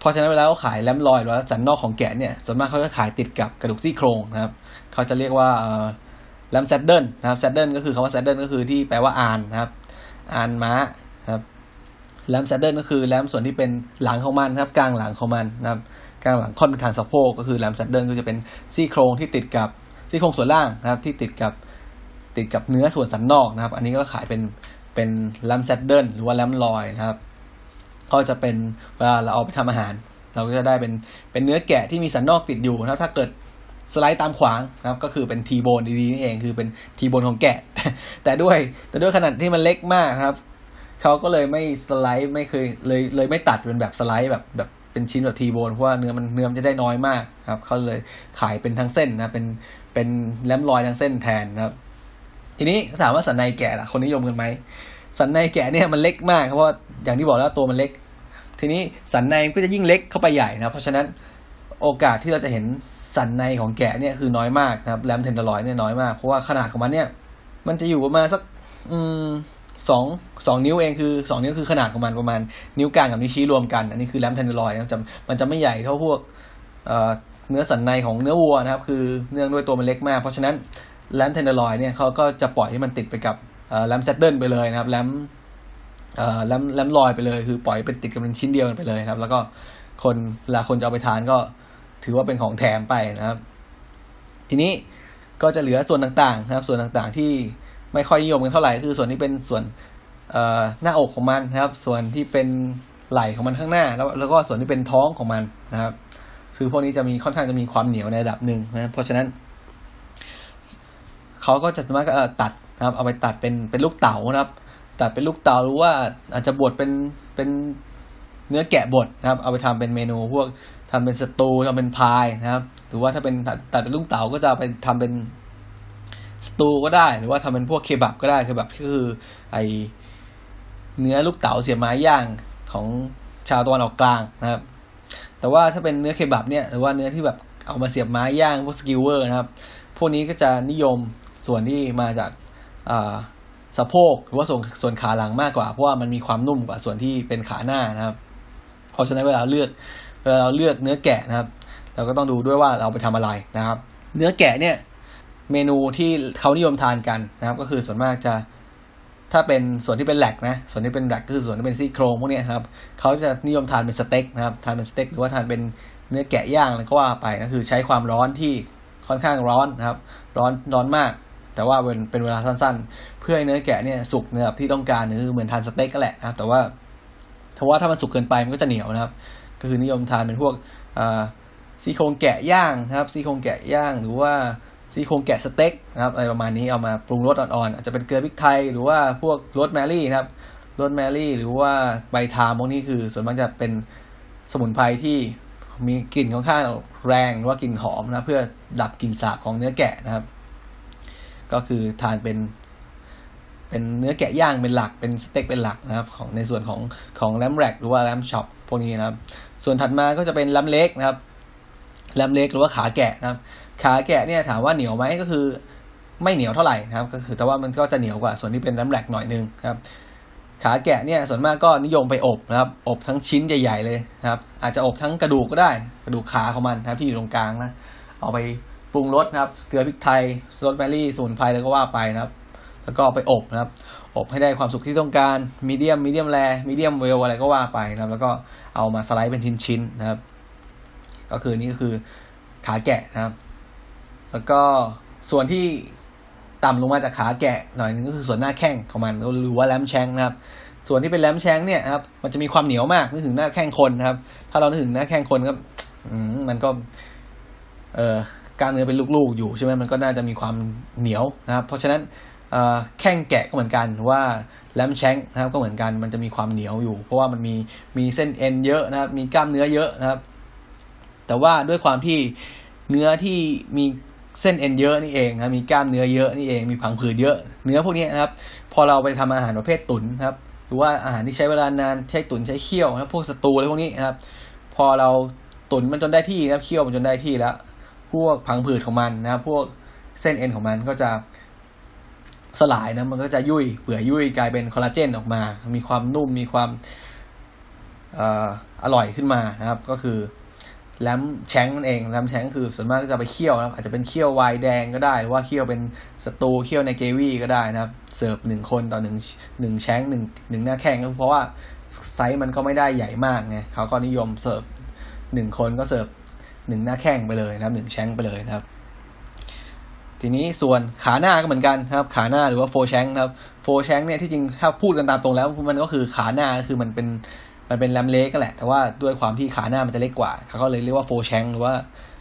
เพราะฉะนั้นเวลาเขาขาย lamb loin หรือว่าสันนอกของแกะเนี่ยส่วนมากเขาจะขายติดกับกระดูกซี่โครงนะครับเขาจะเรียกว่า lamb saddle นะครับ saddle ก็คือคำว่า saddle ก็คือที่แปลว่าอานนะครับอานม้านะครับ lamb saddle ก็คือ lamb ส่วนที่เป็นหลังของมันครับ กลางหลังของมันนะครับกลางหลังค่อนไปทางสะโพกก็คือแรมแซดเดิลก็จะเป็นซี่โครงที่ติดกับซี่โครงส่วนล่างนะครับ ที่ติดกับติดกับเนื้อส่วนสันนอกนะครับ อันนี้ก็ขายเป็น เป็นแรมแซดเดิลหรือว่าแรมลอยนะครับ ก็จะเป็นเวลาเราเอาไปทำอาหาร เราก็จะได้เป็นเป็นเนื้อแกะที่มีสันนอกติดอยู่นะครับ ถ้าเกิดสไลด์ตามขวางนะครับ ก็คือเป็นทีโบนดีๆนี่เองคือเป็นทีโบนของแกะ แต่ด้วยแต่ด้วยขนาดที่มันเล็กมากครับเขาก็เลยไม่สไลด์ไม่เคยเลยเลยไม่ตัดเป็นแบบสไลด์แบบแบบเป็นชิ้นแบบทีโบนเพราะว่าเนื้อมันเนื้อมันจะได้น้อยมากครับเขาเลยขายเป็นทั้งเส้นนะเป็นเป็น lamb loin ทั้งเส้นแทนนะครับ ทีนี้ถามว่าสันในแกะล่ะคนนิยมกันไหมสันในแกะเนี่ยมันเล็กมากเพราะว่าอย่างที่บอกแล้วตัวมันเล็ก ทีนี้สันในก็จะยิ่งเล็กเข้าไปใหญ่นะเพราะฉะนั้นโอกาสที่เราจะเห็นสันในของแกะเนี่ยคือน้อยมากนะครับ lamb tenderloin เนี่ยน้อยมากเพราะว่าขนาดของมันเนี่ย มันจะอยู่ประมาณสักอืมสองสองนิ้วเองคือสองนิ้วคือขนาดของมันประมาณนิ้วกลางกับนิ้วชี้รวมกัน อันนี้คือ lamb tenderloin มันจะมันจะไม่ใหญ่เท่าพวกเนื้อสันในของเนื้อวัวนะครับ คือเนื่องด้วยตัวมันเล็กมาก เพราะฉะนั้น lamb tenderloin เนี่ยเขาก็จะปล่อยให้มันติดไปกับ lamb saddle ไปเลยนะครับ lamb lamb lamb loin ไปเลยคือปล่อยเป็นติดกับเป็นชิ้นเดียวกันไปเลยครับ แล้วก็คนเวลาคนจะเอาไปทานก็ถือว่าเป็นของแถมไปนะครับ ทีนี้ก็จะเหลือส่วนต่างๆนะครับ ส่วนต่างๆที่ไม่ค่อยนิยมกันเท่าไหร่คือส่วนที่เป็นส่วนหน้าอกของมันนะครับ ส่วนที่เป็นไหล่ของมันข้างหน้า แล้วแล้วก็ส่วนที่เป็นท้องของมันนะครับ คือพวกนี้จะมีค่อนข้างจะมีความเหนียวในระดับหนึ่งนะเพราะฉะนั้น เขาก็จะสามารถตัดนะครับ เอาไปตัดเป็นเป็นลูกเต๋านะครับ ตัดเป็นลูกเต๋าหรือว่าอาจจะบดเป็นเป็นเนื้อแกะบดนะครับ เอาไปทำเป็นเมนูพวกทำเป็นสตูทำเป็นพายนะครับ หรือว่าถ้าเป็นตัดเป็นลูกเต๋าก็จะไปทำเป็นสตูก็ได้ หรือว่าทำเป็นพวกเคบับก็ได้เคบับก็คือไอเนื้อลูกเต๋าเสียบไม้ย่างของชาวตะวันออกกลางนะครับ แต่ว่าถ้าเป็นเนื้อเคบับเนี่ยหรือว่าเนื้อที่แบบเอามาเสียบไม้ย่างพวก skewer นะครับ พวกนี้ก็จะนิยม ส่วนที่มาจากสะโพกหรือว่าส่วนส่วนขาหลังมากกว่า เพราะว่ามันมีความนุ่มกว่าส่วนที่เป็นขาหน้านะครับ เพราะฉะนั้นเวลาเลือกเวลาเราเลือกเนื้อแกะนะครับ เราก็ต้องดูด้วยว่าเราไปทำอะไรนะครับ เนื้อแกะเนี่ยเมนูที่เขานิยมทานกันนะครับ ก็คือส่วนมากจะถ้าเป็นส่วนที่เป็น rack นะ ส่วนที่เป็น rack ก็คือส่วนที่เป็นซี่โครงพวกนี้ครับเขาจะนิยมทานเป็นสเต็กนะครับทานเป็นสเต็กหรือว่าทานเป็นเนื้อแกะย่างอะไรก็ว่าไปนะคือใช้ความร้อนที่ค่อนข้างร้อนนะครับ ร้อนร้อนมาก แต่ว่าเป็นเป็นเวลาสั้นๆ เพื่อให้เนื้อแกะเนี่ยสุกในระดับที่ต้องการคือเหมือนทานสเต็กก็แหละนะครับ แต่ว่าถ้าว่าถ้ามันสุกเกินไปมันก็จะเหนียวนะครับ ก็คือนิยมทานเป็นพวกซี่โครงแกะย่างนะครับซี่โครงแกะย่างหรือว่าซี่โครงแกะสเต็กนะครับอะไรประมาณนี้เอามาปรุงรสอ่อนๆอาจจะเป็นเกลือพริกไทย หรือว่าพวกรสแมรี่นะครับรสแมรี่หรือว่าใบทามพวกนี้คือส่วนมากจะเป็นสมุนไพรที่มีกลิ่นค่อนข้างแรงหรือว่ากลิ่นหอมนะเพื่อดับกลิ่นสาบของเนื้อแกะนะครับ ก็คือทานเป็น เป็นเนื้อแกะย่างเป็นหลักเป็นสเต็กเป็นหลักนะครับ ของในส่วนของของแรมแรกหรือว่าแรมช็อปพวกนี้นะครับ ส่วนถัดมาก็จะเป็นแรมเล็กนะครับแรมเล็กหรือว่าขาแกะนะครับ ขาแกะเนี่ยถามว่าเหนียวไหมก็คือไม่เหนียวเท่าไหร่นะครับ ก็คือแต่ว่ามันก็จะเหนียวกว่าส่วนที่เป็นแรมแรกหน่อยนึงครับขาแกะเนี่ยส่วนมากก็นิยมไปอบนะครับ อบทั้งชิ้นใหญ่ ๆ เลยนะครับ อาจจะอบทั้งกระดูกก็ได้ กระดูกขาของมันนะครับที่อยู่ตรงกลางนะ เอาไป ปรุงรสนะครับ เกลือพริกไทยรสแมรี่สมุนไพรแล้วก็ว่าไปนะครับ แล้วก็ไปอบนะครับ อบให้ได้ความสุกที่ต้องการมีเดียมมีเดียมแรมีเดียมเวลอะไรก็ว่าไปนะครับ แล้วก็เอามาสไลด์เป็นชิ้นๆนะครับ ก็คือนี่ก็คือขาแกะนะครับ แล้วก็ส่วนที่ต่ำลงมาจากขาแกะหน่อยนึงก็คือส่วนหน้าแข้งของมันหรือว่าแลมแชงนะครับ ส่วนที่เป็นแลมแชงเนี่ยครับมันจะมีความเหนียวมากนึกถึงหน้าแข้งคนนะครับ ถ้าเรานึกถึงหน้าแข้งคนก็มันก็ เออ กล้ามเนื้อเป็นลูกๆอยู่ใช่ไหมมันก็น่าจะมีความเหนียวนะครับ เพราะฉะนั้นแข้งแกะก็เหมือนกันว่าแลมแชงนะครับก็เหมือนกันมันจะมีความเหนียวอยู่ เพราะว่ามันมีมีเส้นเอ็นเยอะนะครับมีกล้ามเนื้อเยอะนะครับ แต่ว่าด้วยความที่เนื้อที่มีเส้นเอ็นเยอะนี่เองนะมีกล้ามเนื้อเยอะนี่เองมีผังผืดเยอะ เนื้อพวกนี้นะครับ พอเราไปทำอาหารประเภทตุ๋นครับ หรือว่าอาหารที่ใช้เวลานานใช้ตุ๋นใช้เคี่ยวนะพวกสตูอะไรพวกนี้นะครับ พอเราตุ๋นมันจนได้ที่นะครับเคี่ยวมันจนได้ที่แล้ว พวกผังผืดของมันนะครับ พวกเส้นเอ็นของมันก็จะสลายนะมันก็จะยุ่ยเปื่อยยุ่ยกลายเป็นคอลลาเจนออกมา มีความนุ่มมีความอร่อยขึ้นมานะครับ ก็คือแลมแชงนั่นเองแลมแชงคือส่วนมากก็จะไปเคี่ยวนะครับ อาจจะเป็นเคี่ยวไวน์แดงก็ได้ หรือว่าเคี่ยวเป็นสตูเคี่ยวในเกวี่ก็ได้นะครับ เสิร์ฟหนึ่งคนต่อหนึ่งหนึ่งแชงหนึ่งหนึ่งหน้าแข้งก็เพราะว่าไซส์มันก็ไม่ได้ใหญ่มากไงเขาก็นิยมเสิร์ฟหนึ่งคนก็เสิร์ฟ หนึ่งหน้าแข้งไปเลยนะครับหนึ่งแชงไปเลยนะครับ ทีนี้ส่วนขาหน้าก็เหมือนกันครับ ขาหน้าหรือว่าโฟแชงครับโฟแชงเนี่ยที่จริงถ้าพูดกันตามตรงแล้ว มันก็คือขาหน้าคือมันเป็นมันเป็นแรมเล็กก็แหละ แต่ว่าด้วยความที่ขาหน้ามันจะเล็กกว่าเขาก็เลยเรียกว่าโฟแชงหรือว่า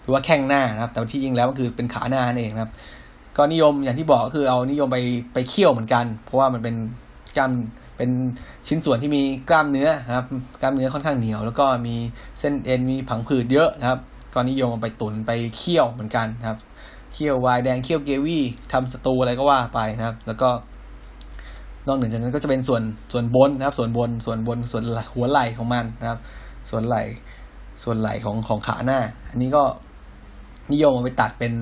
หรือว่าแข้งหน้านะครับ แต่ที่จริงแล้วมันคือเป็นขาหน้านั่นเองครับ ก็นิยมอย่างที่บอกก็คือเอานิยมไปไปเคี่ยวเหมือนกัน เพราะว่ามันเป็นกล้ามเป็นชิ้นส่วนที่มีกล้ามเนื้อนะครับ กล้ามเนื้อค่อนข้างเหนียว แล้วก็มีเส้นเอ็นมีผังผืดเยอะนะครับ ก็นิยมเอาไปตุนไปเคี่ยวเหมือนกันนะครับ เคี่ยววายแดงเคี่ยวเกวี่ทำสตูอะไรก็ว่าไปนะครับ แล้วก็นอกเหนือจากนั้นก็จะเป็นส่วนส่วนบนนะครับ ส่วนบนส่วนบนส่วนหัวไหล่ของมันนะครับ ส่วนไหล่ส่วนไหล่ของของขาหน้า อันนี้ก็นิยมเอาไปตัดเป็น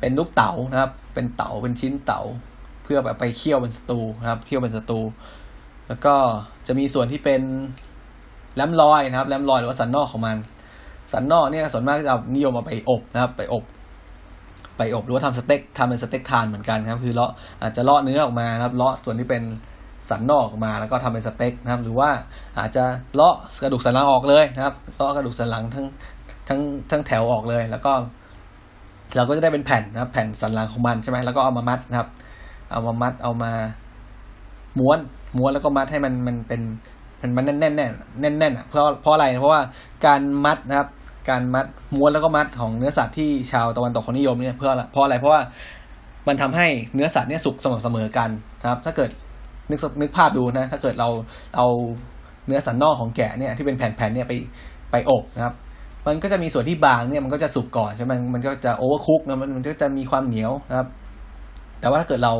เป็นลูกเต๋านะครับ เป็นเต๋าเป็นชิ้นเต๋าเพื่อแบบไปเคี่ยวเป็นสตูนะครับ เคี่ยวเป็นสตู แล้วก็จะมีส่วนที่เป็นแลมลอยนะครับแลมลอยหรือว่าสันนอกของมัน สันนอกเนี่ยส่วนมากจะนิยมเอาไปอบนะครับไปอบไปอบหรือว่าทำสเต็กทำเป็นสเต็กทานเหมือนกันครับ คือเลาะอาจจะเลาะเนื้อออกมาครับเลาะส่วนที่เป็นสันนอกออกมาแล้วก็ทำเป็นสเต็กนะครับ หรือว่าอาจจะเลาะกระดูกสันหลังออกเลยนะครับเลาะกระดูกสันหลังทั้งทั้งทั้งแถวออกเลย แล้วก็ เราก็จะได้เป็นแผ่นนะครับ แผ่นสันหลังของมันใช่ไหมแล้วก็เอามามัดนะครับ เอามามัดเอามาม้วนม้วนแล้วก็มัดให้มันมันเป็นมันแน่นแน่นแน่นแน่นแน่นเพราะเพราะอะไรเพราะว่าการมัดนะครับ การมัดม้วนแล้วก็มัดของเนื้อสัตว์ที่ชาวตะวันตกเขานิยมเนี่ยเพื่อเพราะอะไรเพราะว่ามันทำให้เนื้อสัตว์เนี่ยสุกสม่ำเสมอกันนะครับ ถ้าเกิดนึกนึกภาพดูนะ ถ้าเกิดเราเอาเนื้อสันนอกของแกะเนี่ยที่เป็นแผ่นๆเนี่ยไปไปอบนะครับ มันก็จะมีส่วนที่บางเนี่ยมันก็จะสุกก่อนใช่ไหมมันก็จะโอเวอร์คุกนะมันมันก็จะมีความเหนียวนะครับ แต่ว่าถ้าเกิดเรา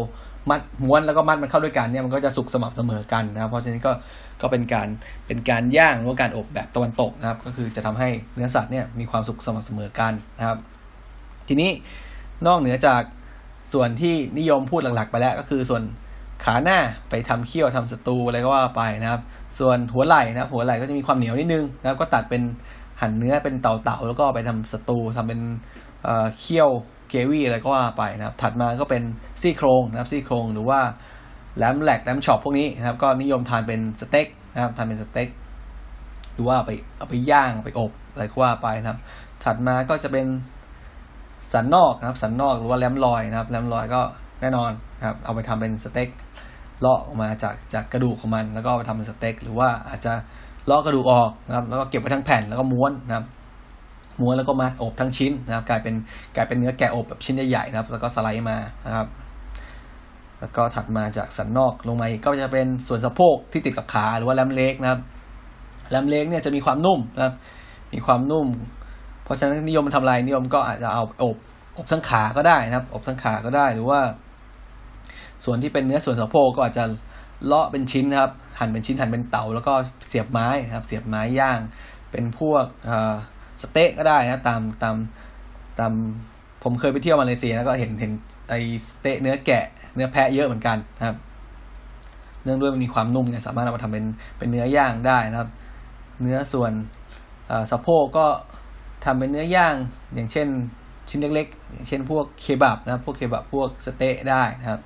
มัดม้วนแล้วก็มัดมันเข้าด้วยกันเนี่ยมันก็จะสุกสม่ำเสมอกันนะครับ เพราะฉะนั้นก็ก็เป็นการเป็นการย่างหรือการอบแบบตะวันตกนะครับ ก็คือจะทำให้เนื้อสัตว์เนี่ยมีความสุกสม่ำเสมอกันนะครับ ทีนี้นอกเหนือจากส่วนที่นิยมพูดหลักๆ ไปแล้วก็คือส่วนขาหน้าไปทำเคี่ยวทำสตูอะไรก็ว่าไปนะครับ ส่วนหัวไหล่นะครับ หัวไหล่ก็จะมีความเหนียวนิดนึงนะครับ ก็ตัดเป็นหั่นเนื้อเป็นเต๋าๆแล้วก็ไปทำสตูทำเป็นเคี่ยว เกวี่อะไรก็ว่าไปนะครับ ถัดมาก็เป็นซี่โครงนะครับซี่โครงหรือว่า lamb rack lamb chop พวกนี้นะครับ ก็นิยมทานเป็นสเต็กนะครับทานเป็นสเต็กหรือว่าไปเอาไปย่างไปอบอะไรก็ว่าไปนะครับ ถัดมาก็จะเป็นสันนอกนะครับ สันนอกหรือว่าแลมลอยนะครับแลมลอยก็แน่นอนนะครับ เอาไปทำเป็นสเต็กเลาะออกมาจากจากกระดูกของมัน แล้วก็ไปทำเป็นสเต็กหรือว่าอาจจะเลาะกระดูกออกนะครับ แล้วก็เก็บไว้ทั้งแผ่นแล้วก็ม้วนนะครับ ม้วนแล้วก็มัดอบทั้งชิ้นนะครับ กลายเป็นกลายเป็นเนื้อแกะอบแบบชิ้นใหญ่ๆนะครับ แล้วก็สไลด์มานะครับ แล้วก็ถัดมาจากสันนอกลงมาก็จะเป็นส่วนสะโพกที่ติดกับขาหรือว่าแลมเล็กนะครับแลมเล็กเนี่ยจะมีความนุ่มนะครับ มีความนุ่ม เพราะฉะนั้นนิยมทำลายนิยมก็อาจจะเอาอบอบทั้งขาก็ได้นะครับ อบทั้งขาก็ได้หรือว่า ส่วนที่เป็นเนื้อส่วนสะโพกก็อาจจะเลาะเป็นชิ้นนะครับ หั่นเป็นชิ้นหั่นเป็นเต๋าแล้วก็เสียบไม้นะครับ เสียบไม้ย่าง เป็นพวก สเต๊กก็ได้นะตามตามตามผมเคยไปเที่ยวมาเลเซียแล้วก็เห็นเห็นไอสเต๊กเนื้อแกะเนื้อแพะเยอะเหมือนกันนะครับ เนื่องด้วยมันมีความนุ่มเนี่ยสามารถเอามาทำเป็นเป็นเนื้อย่างได้นะครับ เนื้อส่วนสะโพกก็ทำเป็นเนื้อย่างอย่างเช่นชิ้นเล็กๆอย่างเช่นพวกเคบับนะพวกเคบับพวกสเต๊ะได้นะครับ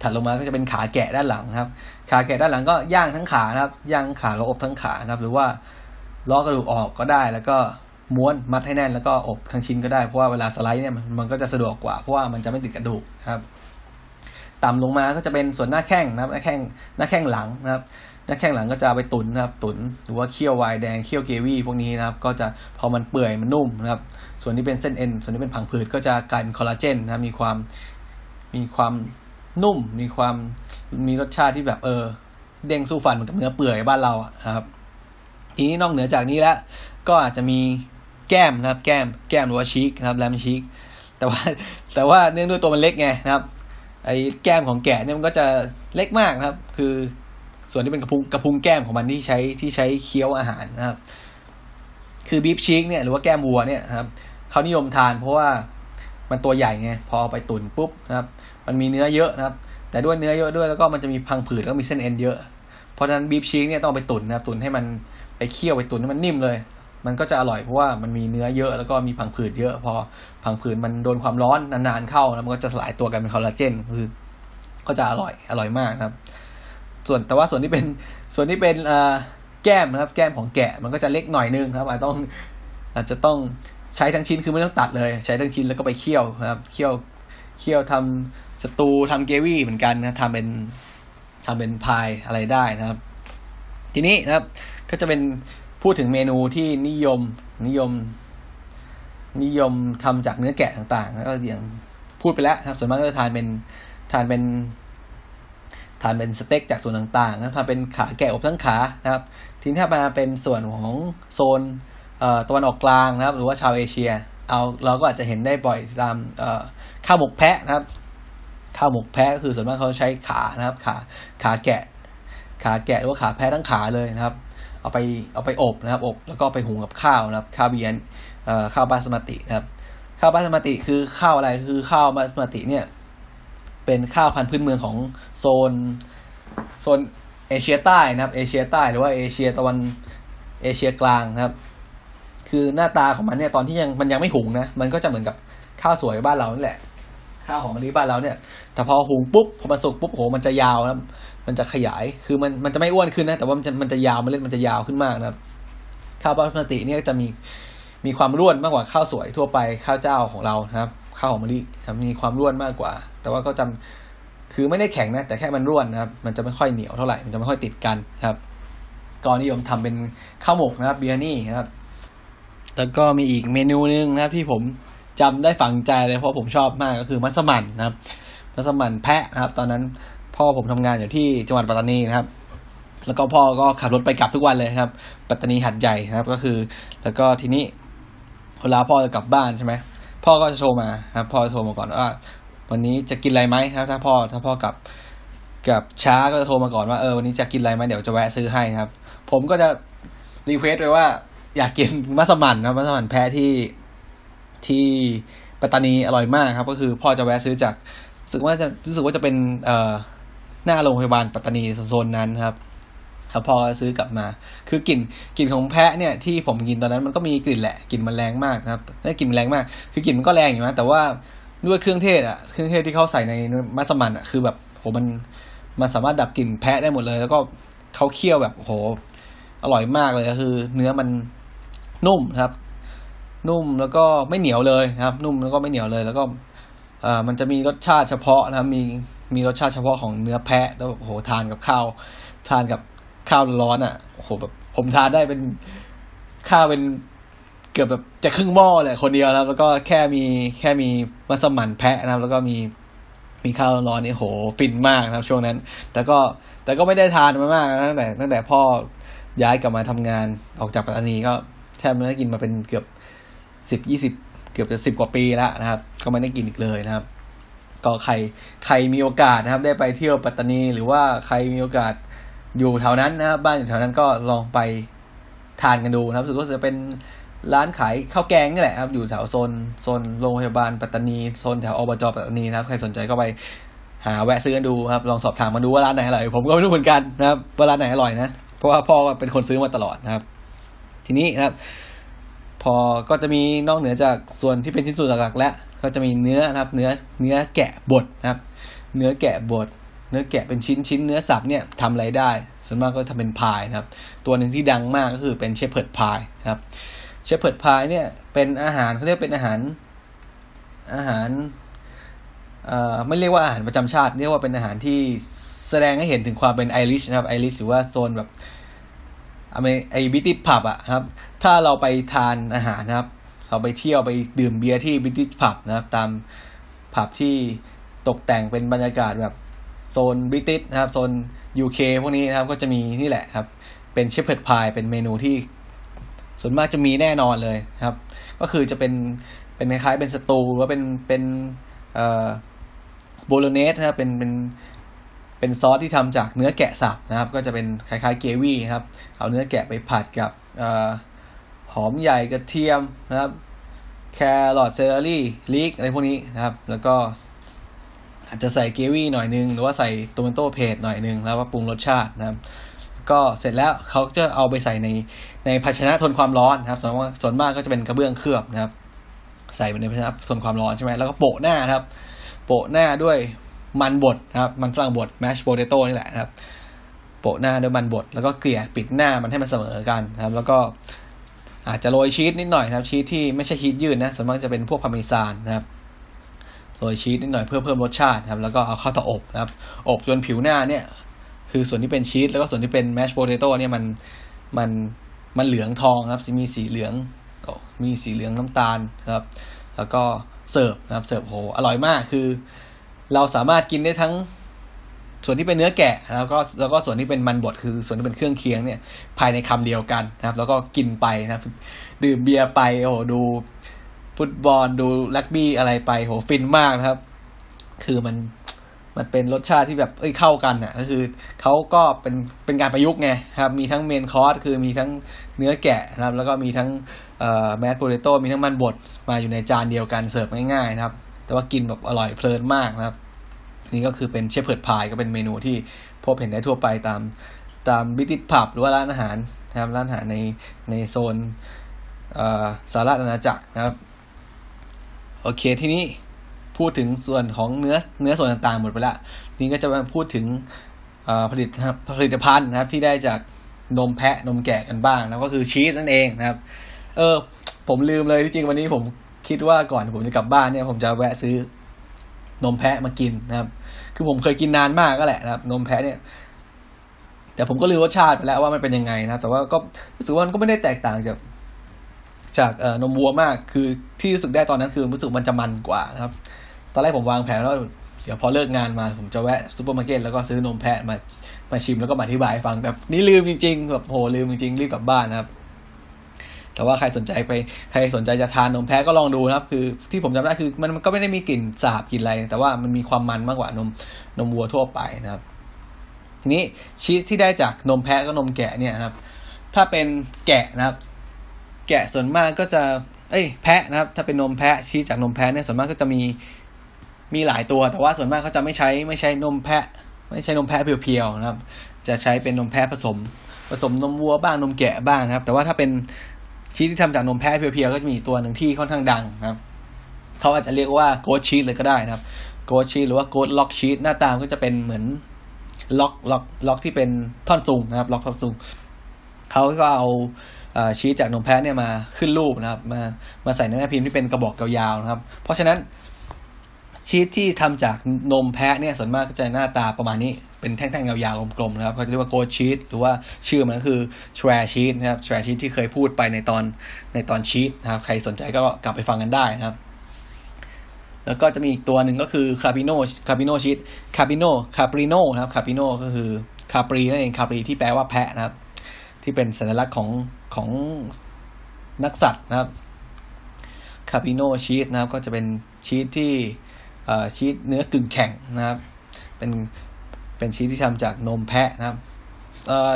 ถัดลงมาก็จะเป็นขาแกะด้านหลังครับ ขาแกะด้านหลังก็ย่างทั้งขานะครับ ย่างขาแล้วอบทั้งขานะครับ หรือว่า ล้อกระดูกออกก็ได้ แล้วก็ม้วนมัดให้แน่นแล้วก็อบทั้งชิ้นก็ได้เพราะว่าเวลาสไลด์เนี่ยมันก็จะสะดวกกว่าเพราะว่ามันจะไม่ติดกระดูกครับ ต่ำลงมาก็จะเป็นส่วนหน้าแข้งนะครับหน้าแข้งหน้าแข้งหลังนะครับหน้าแข้งหลังก็จะไปตุนนะครับตุนหรือว่าเคี่ยววายแดงเคี่ยวเกวี่พวกนี้นะครับ ก็จะพอมันเปื่อยมันนุ่มนะครับ ส่วนที่เป็นเส้นเอ็นส่วนที่เป็นผังผืดก็จะกลายเป็นคอลลาเจนนะครับมีความมีความนุ่ม มีความมีรสชาติที่แบบเออเด้งสู้ฟันเหมือนกับเนื้อเปื่อยบ้านเราอะครับ ทีนี้นอกเหนือจากนี้แล้ว ก็อาจจะมีแก้มนะครับ แก้มแก้มหรือว่าชีกนะครับแรมชีกแต่ว่าแต่ว่าเนื่องด้วยตัวมันเล็กไงนะครับไอ้แก้มของแกะเนี่ยมันก็จะเล็กมากนะครับ คือส่วนที่เป็นกระพุ้งกระพุ้งแก้มของมันที่ใช้ที่ใช้เคี้ยวอาหารนะครับ คือบีฟชีกเนี่ยหรือว่าแก้มวัวเนี่ยครับเขานิยมทานเพราะว่ามันตัวใหญ่ไงพอไปตุ๋นปุ๊บนะครับ มันมีเนื้อเยอะนะครับ แต่ด้วยเนื้อเยอะด้วยแล้วก็มันจะมีพังผืดแล้วก็มีเส้นเอ็นเยอะเพราะฉะนั้นบีฟชีกเนี่ยต้องไปตุนนะครับตุนให้มัน เคี่ยวไปตุนให้มันนิ่มเลย มันก็จะอร่อยเพราะว่ามันมีเนื้อเยอะแล้วก็มีผังผืดเยอะ พอผังผืดมันโดนความร้อนนานๆเข้าแล้วมันก็จะสลายตัวกันเป็นคอลลาเจนคือก็จะอร่อยอร่อยมากครับ ส่วนแต่ว่าส่วนที่เป็นส่วนที่เป็นแก้มนะครับ แก้มของแกะมันก็จะเล็กหน่อยนึงครับ อาจต้องอาจจะต้องใช้ทั้งชิ้นคือไม่ต้องตัดเลย ใช้ทั้งชิ้นแล้วก็ไปเคี่ยวนะครับเคี่ยวเคี่ยวทำสตูทำเกวี่เหมือนกันนะทำเป็นทำเป็นพายอะไรได้นะครับ ทีนี้นะครับ ก็จะเป็นพูดถึงเมนูที่นิยมนิยม นิยมทำจากเนื้อแกะต่างๆแล้วก็อย่างพูดไปแล้วครับส่วนมากก็จะทานเป็นทานเป็นทานเป็นสเต็กจากส่วนต่างๆนะทานเป็นขาแกะอบทั้งขานะครับทีนี้ถ้ามาเป็นส่วนของโซนตะวันออกกลางนะครับ หรือว่าชาวเอเชีย เอาเราก็อาจจะเห็นได้บ่อยตามข้าวหมกแพะนะครับ ข้าวหมกแพะก็คือส่วนมากเขาใช้ขานะครับ ขาขาแกะ ขาแกะหรือว่าขาแพะทั้งขาเลยนะครับ เอาไปเอาไปอบนะครับ อบแล้วก็ไปหุงกับข้าวนะครับ ข้าวเบียนข้าวบาสมาตินะครับ ข้าวบาสมาติคือข้าวอะไรคือข้าวบาสมาติเนี่ย เป็นข้าวพันธุ์พื้นเมืองของโซนโซนเอเชียใต้นะครับ เอเชียใต้หรือว่าเอเชียตะวันเอเชียกลางนะครับ คือหน้าตาของมันเนี่ยตอนที่ยังมันยังไม่หุงนะ มันก็จะเหมือนกับข้าวสวยบ้านเรานี่แหละ ข้าวหอมมะลิบ้านเราเนี่ย แต่พอหุงปุ๊บพอมาสุกปุ๊บโหมันจะยาวนะมันจะขยาย คือมันมันจะไม่อ้วนขึ้นนะ แต่ว่ามันจะมันจะยาวมันเล่นมันจะยาวขึ้นมากนะครับ ข้าวบ้าสมาติเนี่ยจะมีมีความร่วนมากกว่าข้าวสวยทั่วไปข้าวเจ้าของเรานะครับ ข้าวหอมมะลิมีความร่วนมากกว่า แต่ว่าก็จำคือไม่ได้แข็งนะ แต่แค่มันร่วนนะครับ มันจะไม่ค่อยเหนียวเท่าไหร่ มันจะไม่ค่อยติดกันครับก็นิยมทำเป็นข้าวหมกนะครับเบียร์นี่นะครับ แล้วก็มีอีกเมนูนึงนะครับที่ผม จำได้ฝังใจเลยเพราะผมชอบมากก็คือมัสมั่นนะครับ มัสมั่นแพะนะครับ ตอนนั้นพ่อผมทำงานอยู่ที่จังหวัดปัตตานีนะครับ แล้วก็พ่อก็ขับรถไปกลับทุกวันเลยครับ ปัตตานีหัดใหญ่นะครับ ก็คือ แล้วก็ทีนี้เวลาพ่อจะกลับบ้านใช่ไหมพ่อก็จะโทรมาครับ พ่อจะโทรมาก่อนว่าวันนี้จะกินอะไรไหมครับ ถ้าพ่อถ้าพ่อกลับกับช้าก็จะโทรมาก่อนว่าเออวันนี้จะกินอะไรไหมเดี๋ยวจะแวะซื้อให้ครับ ผมก็จะ request ไปว่าอยากกินมัสมั่นครับมัสมั่นแพะที่ ที่ปัตตานีอร่อยมากครับ ก็คือพ่อจะแวะซื้อจากรู้สึกว่าจะรู้สึกว่าจะเป็นเอ่อหน้าโรงพยาบาลปัตตานีโซนนั้นครับครับพอซื้อกลับมา คือกลิ่นกลิ่นของแพะเนี่ยที่ผมกินตอนนั้นมันก็มีกลิ่นแหละกลิ่นมันแรงมากครับไม่กลิ่นแรงมาก คือกลิ่นมันก็แรงอยู่นะแต่ว่าด้วยเครื่องเทศอะเครื่องเทศที่เขาใส่ในมัสมั่นอะคือแบบโหมันมันสามารถดับกลิ่นแพะได้หมดเลย แล้วก็เขาเคี่ยวแบบโหอร่อยมากเลยก็คือ เนื้อมันนุ่มครับ นุ่มแล้วก็ไม่เหนียวเลยนะครับ นุ่มแล้วก็ไม่เหนียวเลย แล้วก็อ่ามันจะมีรสชาติเฉพาะนะครับ มีมีรสชาติเฉพาะของเนื้อแพะแล้วโหทานกับข้าวทานกับข้าวร้อนอะโหแบบผมทานได้เป็นข้าวเป็นเกือบแบบจะครึ่งหม้อเลยคนเดียวแล้วแล้วก็แค่มีแค่มีมัสมั่นแพะนะครับ แล้วก็มีมีข้าวร้อนนี่โหฟินมากนะครับ ช่วงนั้น แต่ก็แต่ก็ไม่ได้ทานมามากตั้งแต่ตั้งแต่พ่อย้ายกลับมาทำงานออกจากปัตตานีก็แทบไม่ได้กินมาเป็นเกือบ สิบยี่สิบเกือบจะสิบกว่าปีแล้วนะครับ ก็ไม่ได้กินอีกเลยนะครับ ก็ใครใครมีโอกาสนะครับ ได้ไปเที่ยวปัตตานี หรือว่าใครมีโอกาสอยู่แถวนั้นนะครับ บ้านอยู่แถวนั้นก็ลองไปทานกันดูนะครับสึกว่าจะเป็นร้านขายข้าวแกงนี่แหละครับ อยู่แถวโซนโซนโรงพยาบาลปัตตานีโซนแถวอบจปัตตานีนะครับ ใครสนใจก็ไปหาแวะซื้อกันดูครับ ลองสอบถามมาดูว่าร้านไหนอร่อย ผมก็ไม่รู้เหมือนกันนะครับว่าร้านไหนอร่อยนะ เพราะว่าพ่อเป็นคนซื้อมาตลอดนะครับ ทีนี้นะครับ พอก็จะมีนอกเหนือจากส่วนที่เป็นชิ้นส่วนหลักๆ แล้วก็จะมีเนื้อนะครับ เนื้อเนื้อแกะบดนะครับ เนื้อแกะบดเนื้อแกะเป็นชิ้นชิ้นเนื้อสับเนี่ยทำอะไรได้ส่วนมากก็ทำเป็นพายนะครับ ตัวหนึ่งที่ดังมากก็คือเป็น shepherd's pie นะครับ shepherd's pie เนี่ยเป็นอาหารเขาเรียกเป็นอาหารอาหารเอ่อไม่เรียกว่าอาหารประจำชาติ เรียกว่าเป็นอาหารที่แสดงให้เห็นถึงความเป็น Irish นะครับ Irish หรือว่าโซนแบบ อเมไอ British pub อะครับ ถ้าเราไปทานอาหารนะครับ เราไปเที่ยวไปดื่มเบียร์ที่ British pub นะครับ ตามผับที่ตกแต่งเป็นบรรยากาศแบบโซน British นะครับ โซน UK พวกนี้นะครับ ก็จะมีนี่แหละครับ เป็น shepherd's pie เป็นเมนูที่ ส่วนมากจะมีแน่นอนเลยครับ ก็คือจะเป็นเป็นคล้ายๆเป็นสตูหรือว่าเป็นเป็นเอ่อ bolognese นะครับเป็นเป็น เป็นซอสที่ทำจากเนื้อแกะสับนะครับ ก็จะเป็นคล้ายๆเกวี่ครับ เอาเนื้อแกะไปผัดกับอหอมใหญ่กระเทียมนะครับ แครอท celery leek อะไรพวกนี้นะครับ แล้วก็อาจจะใส่เกวี่หน่อยนึง หรือว่าใส่ tomato paste หน่อยนึง แล้วว่าปรุงรสชาตินะครับ ก็เสร็จแล้วเขาจะเอาไปใส่ในในภาชนะทนความร้อนนะครับ ส่วนมากส่วนมากก็จะเป็นกระเบื้องเคลือบนะครับ ใส่ไปในภาชนะทนความร้อนใช่ไหมแล้วก็โปะหน้าครับ โปะหน้าด้วย มันบดนะครับมันฝรั่งบด mashed potato นี่แหละนะครับโปะหน้าด้วยมันบดแล้วก็เกลี่ยปิดหน้ามันให้มันเสมอกันนะครับ แล้วก็อาจจะโรยชีสนิดหน่อยนะครับชีสที่ไม่ใช่ชีสยืดนะส่วนมากจะเป็นพวกพาร์เมซานนะครับโรยชีสนิดหน่อยเพื่อเพิ่มรสชาติครับ แล้วก็เอาเข้าเตาอบนะครับ อบจนผิวหน้าเนี่ย คือส่วนที่เป็นชีสแล้วก็ส่วนที่เป็น mashed potato เนี่ยมันมันมันเหลืองทองครับมีสีเหลืองมีสีเหลืองน้ำตาลครับ แล้วก็เสิร์ฟนะครับเสิร์ฟโหอร่อยมากคือ เราสามารถกินได้ทั้งส่วนที่เป็นเนื้อแกะแล้วก็แล้วก็ส่วนที่เป็นมันบดคือส่วนที่เป็นเครื่องเคียงเนี่ย ภายในคำเดียวกันนะครับ แล้วก็กินไปนะครับดื่มเบียร์ไปโอ้ดูฟุตบอลดูรักบี้อะไรไปโหฟินมากนะครับ คือมันมันเป็นรสชาติที่แบบเอ้ยเข้ากันอะก็คือเขาก็เป็นเป็นการประยุกต์ไงครับ มีทั้ง main course คือมีทั้งเนื้อแกะนะครับ แล้วก็มีทั้งเอ่อ mashed potato มีทั้งมันบดมาอยู่ในจานเดียวกันเสิร์ฟง่ายๆนะครับ แต่ว่ากินแบบอร่อยเพลินมากนะครับ นี่ก็คือเป็น shepherd's pie ก็เป็นเมนูที่พบเห็นได้ทั่วไปตามตามบิติผับหรือว่าร้านอาหารนะครับร้านอาหารในในโซนสหรัฐอาณาจักรนะครับ โอเคทีนี้พูดถึงส่วนของเนื้อเนื้อส่วนต่างๆหมดไปละนี่ก็จะมาพูดถึงผลิตผลิตภัณฑ์นะครับที่ได้จากนมแพะนมแกะกันบ้างแล้วก็คือชีสนั่นเองนะครับ เออ ผมลืมเลยที่จริงวันนี้ผมคิดว่าก่อนผมจะกลับบ้านเนี่ย ผมจะแวะซื้อ นมแพะมากินนะครับ คือผมเคยกินนานมากแล้วแหละนะครับ นมแพะเนี่ย แต่ผมก็ลืมรสชาติไปแล้วว่ามันเป็นยังไงนะแต่ว่าก็รู้สึกว่ามันก็ไม่ได้แตกต่างจาก จากเอ่อนมวัวมาก คือที่รู้สึกได้ตอนนั้นคือรู้สึกมันจะมันกว่านะครับ ตอนแรกผมวางแผนว่าเดี๋ยวพอเลิกงานมาผมจะแวะซูเปอร์มาร์เก็ตแล้วก็ซื้อนมแพะมามาชิมแล้วก็มาอธิบายฟังแบบนี่ลืมจริงๆแบบโหลืมจริงๆรีบกลับบ้านนะครับ แต่ว่าใครสนใจไปใครสนใจจะทานนมแพะก็ลองดูนะครับ คือที่ผมจำได้คือมันก็ไม่ได้มีกลิ่นสาบกลิ่นอะไร แต่ว่ามันมีความมันมากกว่านมนมวัวทั่วไปนะครับ ทีนี้ชีสที่ได้จากนมแพะก็นมแกะเนี่ยนะครับ ถ้าเป็นแกะนะครับ แกะส่วนมากก็จะ เอ้ยแพะนะครับ ถ้าเป็นนมแพะชีสจากนมแพะเนี่ยส่วนมากก็จะมีมีหลายตัว แต่ว่าส่วนมากเขาจะไม่ใช้ไม่ใช้นมแพะ ไม่ใช้นมแพะเพียวๆนะครับ จะใช้เป็นนมแพะผสม ผสมนมวัวบ้างนมแกะบ้างนะครับ แต่ว่าถ้าเป็น ชีสที่ทำจากนมแพะ pure ๆก็จะมีตัวหนึ่งที่ค่อนข้างดังนะครับเขาอาจจะเรียกว่า goat cheese เลยก็ได้นะครับ goat cheese หรือว่า goat log cheese หน้าตามันก็จะเป็นเหมือน log log log ที่เป็นท่อนซุงนะครับ log ท่อนซุงเขาก็เอาชีสจากนมแพะเนี่ยมาขึ้นรูปนะครับ มามาใส่ในแม่พิมพ์ที่เป็นกระบอกยาวๆนะครับ เพราะฉะนั้น ชีสที่ทำจากนมแพะเนี่ยส่วนมากก็จะหน้าตาประมาณนี้เป็นแท่งๆยาวๆกลมๆนะครับเขาจะเรียกว่า goat cheese หรือว่าชื่อมันก็คือ chèvre cheese นะครับ chèvre cheese ที่เคยพูดไปในตอนในตอนชีสนะครับใครสนใจก็กลับไปฟังกันได้นะครับ แล้วก็จะมีอีกตัวหนึ่งก็คือ caprino caprino cheese caprino caprino นะครับ caprino ก็คือ capri นั่นเอง capri ที่แปลว่าแพะนะครับ ที่เป็นสัญลักษณ์ของของนักษัตรนะครับ caprino cheese นะครับก็จะเป็นชีสที่ ชีสเนื้อกึ่งแข็งนะครับ เป็นเป็นชีสที่ทำจากนมแพะนะครับ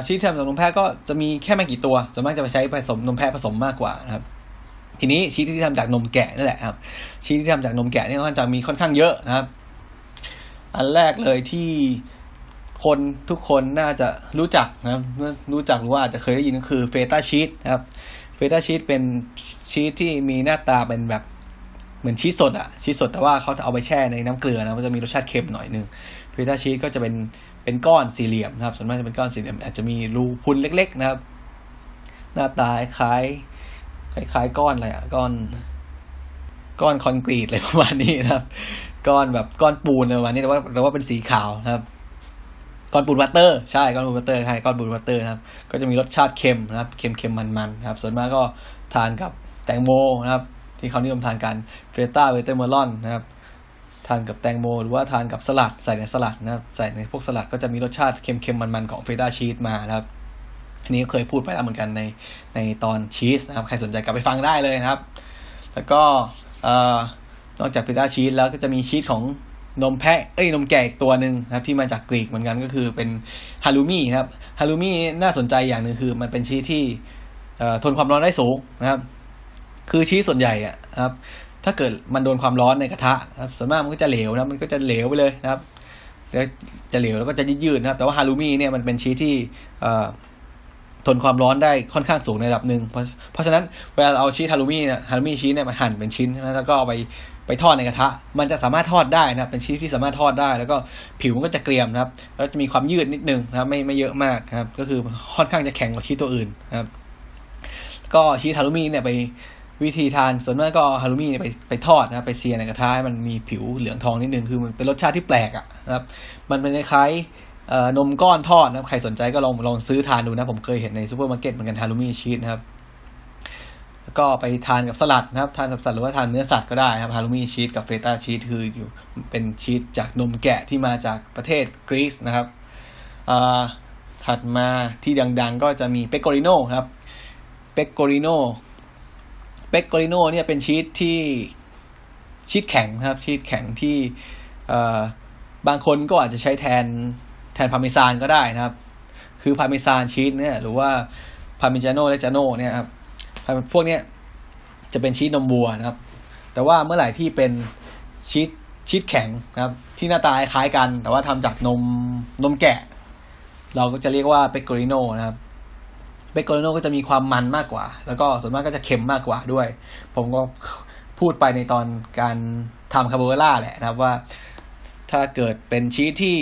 ชีสที่ทำจากนมแพะก็จะมีแค่ไม่กี่ตัวส่วนมากจะไปใช้ผสมนมแพะผสมมากกว่านะครับ ทีนี้ชีสที่ทำจากนมแกะนั่นแหละครับ ชีสที่ทำจากนมแกะนี่ค่อนจะมีค่อนข้างเยอะนะครับ อันแรกเลยที่คนทุกคนน่าจะรู้จักนะครับรู้จักหรือว่าอาจจะเคยได้ยินก็คือเฟต้าชีสนะครับfeta cheese เป็นชีสที่มีหน้าตาเป็นแบบ เหมือนชีสสดอะชีสสดแต่ว่าเขาจะเอาไปแช่ในน้ำเกลือนะมันจะมีรสชาติเค็มหน่อยนึง feta cheese ก็จะเป็นเป็นก้อนสี่เหลี่ยมนะครับส่วนมากจะเป็นก้อนสี่เหลี่ยมอาจจะมีรูพุนเล็ก ๆ นะครับ หน้าตาคล้ายคล้ายก้อนอะไรอะก้อน ก้อนคอนกรีตอะไรประมาณนี้นะครับ ก้อนแบบก้อนปูนอะไรประมาณนี้แต่ว่าแต่ว่าเป็นสีขาวนะครับก้อนปูนวัตเตอร์ใช่ก้อนปูนวัตเตอร์ใช่ก้อนปูนวัตเตอร์นะครับ ก็จะมีรสชาติเค็มนะครับเค็มเค็มมันมันครับ ส่วนมากก็ทานกับแตงโมนะครับ ที่เขานิยมทานกัน feta watermelon นะครับทานกับแตงโม หรือว่าทานกับสลัดใส่ในสลัดนะครับใส่ในพวกสลัดก็จะมีรสชาติเค็มเค็มมันมันของ feta cheese มานะครับ อันนี้เคยพูดไปแล้วเหมือนกันในในตอนชีสนะครับ ใครสนใจกลับไปฟังได้เลยนะครับ แล้วก็นอกจาก feta cheese แล้วก็จะมีชีสของนมแพะเอ้ยนมแกะอีกตัวหนึ่งนะครับที่มาจากกรีกเหมือนกันก็คือเป็นฮาลูมี่ครับฮาลูมี่น่าสนใจอย่างหนึ่งคือมันเป็นชีสที่ทนความร้อนได้สูงนะครับ คือชีสส่วนใหญ่อะครับ ถ้าเกิดมันโดนความร้อนในกระทะครับส่วนมากมันก็จะเหลวนะมันก็จะเหลวไปเลยนะครับจะเหลวแล้วก็จะยืดๆนะครับแต่ว่าฮารุมิเนี่ยมันเป็นชีสที่ทนความร้อนได้ค่อนข้างสูงในระดับหนึ่งเพราะเพราะฉะนั้นเวลาเอาชีสฮารุมิเนี่ยฮารุมิชีสเนี่ยมาหั่นเป็นชิ้นแล้วก็เอาไปไปทอดในกระทะ มันจะสามารถทอดได้นะครับ เป็นชีสที่สามารถทอดได้ แล้วก็ผิวมันก็จะเกรียมนะครับ แล้วจะมีความยืดนิดนึงนะครับ ไม่ไม่เยอะมากครับ ก็คือค่อนข้างจะแข็งกว่าชีสตัวอื่นนะครับ ก็ชีส halloumi เนี่ยไป วิธีทานส่วนมากก็ halloumi เนี่ยไปไปทอดนะครับไป sear ในกระทะมันมีผิวเหลืองทองนิดนึงคือมันเป็นรสชาติที่แปลกอะนะครับ มันเป็นคล้ายนมก้อนทอดนะครับใครสนใจก็ลองลองซื้อทานดูนะผมเคยเห็นในซูเปอร์มาร์เก็ตเหมือนกัน halloumi cheese นะครับก็ไปทานกับสลัดนะครับ ทานกับสลัดหรือว่าทานเนื้อสัตว์ก็ได้นะครับ halloumi cheese กับ feta cheese คืออยู่เป็นชีสจากนมแกะที่มาจากประเทศกรีซนะครับถัดมาที่ดังๆ ก็จะมี pecorino ครับ pecorino pecorino เนี่ยเป็นชีสที่ชีสแข็งครับ ชีสแข็งที่บางคนก็อาจจะใช้แทนแทนพาร์เมซานก็ได้นะครับ คือ parmesan cheese เนี่ยหรือว่า Parmigiano Reggiano เนี่ยครับพวกเนี้ยจะเป็นชีสนมวัวนะครับ แต่ว่าเมื่อไหร่ที่เป็นชีสชีสแข็งนะครับ ที่หน้าตาคล้ายกัน แต่ว่าทำจากนมนมแกะ เราก็จะเรียกว่าเปกโกริโนนะครับ เปกโกโนก็จะมีความมันมากกว่า แล้วก็ส่วนมากก็จะเค็มมากกว่าด้วย ผมก็พูดไปในตอนการทำคาโบนาร่าแหละนะครับว่าถ้าเกิดเป็นชีสที่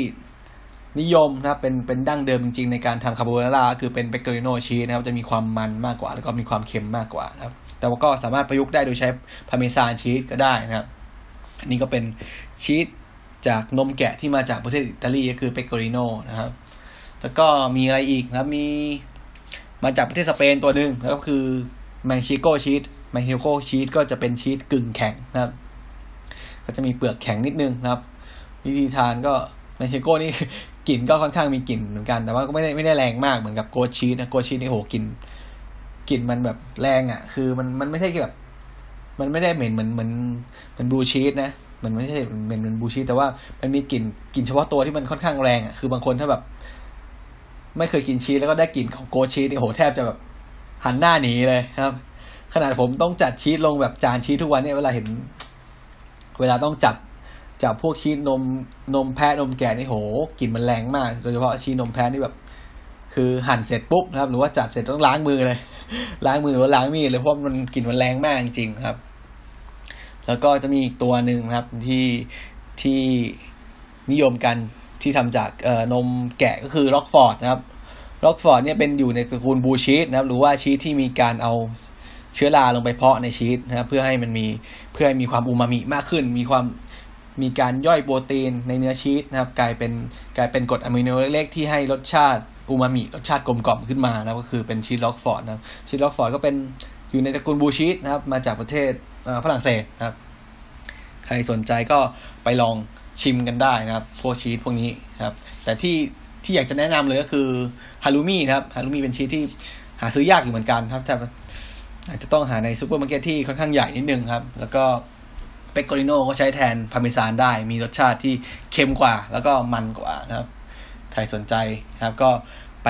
นิยมนะครับเป็นเป็นดั้งเดิมจริงๆ ในการทำคาโบนาร่าคือเป็นเบเกอริโนชีสนะครับจะมีความมันมากกว่า แล้วก็มีความเค็มมากกว่านะครับ แต่ว่าก็สามารถประยุกต์ได้โดยใช้parmesan cheese ก็ได้นะครับ อันนี้ก็เป็นชีสจากนมแกะที่มาจากประเทศอิตาลีก็คือ pecorino นะครับ แล้วก็มีอะไรอีกนะมี มาจากประเทศสเปนตัวหนึ่งก็คือ Manchego cheese Manchego cheese ก็จะเป็นชีสกึ่งแข็งนะครับ ก็จะมีเปลือกแข็งนิดนึงนะครับ วิธีทานก็ Manchego นี่กลิ่นก็ค่อนข้างมีกลิ่นเหมือนกัน แต่ว่าก็ไม่ได้ไม่ได้แรงมากเหมือนกับ goat cheese นะ goat cheese นี่โหกลิ่นกลิ่นมันแบบแรงอะ คือมันมันไม่ใช่แบบ มันไม่ได้เหม็นเหมือนเหมือนเหมือนบูชีสนะมันไม่ใช่เหม็นเหมือนบูชีสแต่ว่ามันมีกลิ่นกลิ่นเฉพาะตัวที่มันค่อนข้างแรงอะคือบางคนถ้าแบบ ไม่เคยกินชีสแล้วก็ได้กลิ่นของโกชีสนี่โหแทบจะแบบหันหน้าหนีเลยครับ ขนาดผมต้องจัดชีสลงแบบจานชีสทุกวันเนี่ยเวลาเห็น เวลาต้องจัดจากพวกชีสนมนมแพะนมแกะนี่โหกลิ่นมันแรงมากโดยเฉพาะชีสนมแพะนี่แบบ คือหั่นเสร็จปุ๊บนะครับ หรือว่าจัดเสร็จต้องล้างมือเลย ล้างมือหรือล้างมีดเลยเพราะมันกลิ่นมันแรงมากจริงๆครับ แล้วก็จะมีอีกตัวหนึ่งนะครับที่ที่นิยมกัน ที่ทำจากนมแกะก็คือ Roquefort นะครับ Roquefort เนี่ยเป็นอยู่ในตระกูล blue cheese นะครับ หรือว่าชีสที่มีการเอาเชื้อราลงไปเพาะในชีสนะครับเพื่อให้มันมีเพื่อให้มีความอูมามิมากขึ้น มีความมีการย่อยโปรตีนในเนื้อชีสนะครับ กลายเป็นกลายเป็นกรดอะมิโนเล็กๆที่ให้รสชาติอูมามิรสชาติกลมกล่อมขึ้นมานะก็คือเป็นชีส Roquefort นะครับชีส Roquefort ก็เป็นอยู่ในตระกูล blue cheese นะครับ มาจากประเทศฝรั่งเศสนะครับ ใครสนใจก็ไปลอง ชิมกันได้นะครับ พวกชีสพวกนี้นะครับ แต่ที่ที่อยากจะแนะนำเลยก็คือ Halloumi นะครับ Halloumi เป็นชีสที่หาซื้อยากอยู่เหมือนกันครับแต่อาจจะต้องหาในซูเปอร์มาร์เก็ตที่ค่อนข้างใหญ่นิดนึงครับ แล้วก็เปกโกริโนก็ใช้แทนพาเมซานได้ มีรสชาติที่เค็มกว่า แล้วก็มันกว่านะครับ ใครสนใจนะครับ ก็ไป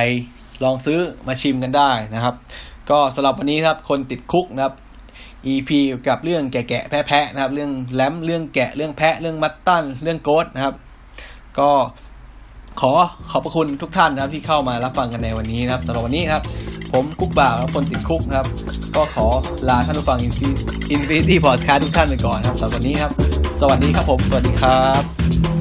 ลองซื้อมาชิมกันได้นะครับ ก็สำหรับวันนี้ครับ คนติดคุกนะครับ EP กับเรื่องแกะแพะนะครับ เรื่องแลมเรื่องแกะเรื่องแพะเรื่องมัตตันเรื่องโกดนะครับ ก็ขอขอบพระคุณทุกท่านนะครับที่เข้ามารับฟังกันในวันนี้นะครับสำหรับวันนี้ครับ ผมกุ๊กบ่าวคนติดคุกนะครับ ก็ขอลาท่านผู้ฟัง Infinity Podcast ทุกท่านไปก่อนนะครับสำหรับวันนี้ครับ สวัสดีครับผม สวัสดีครับ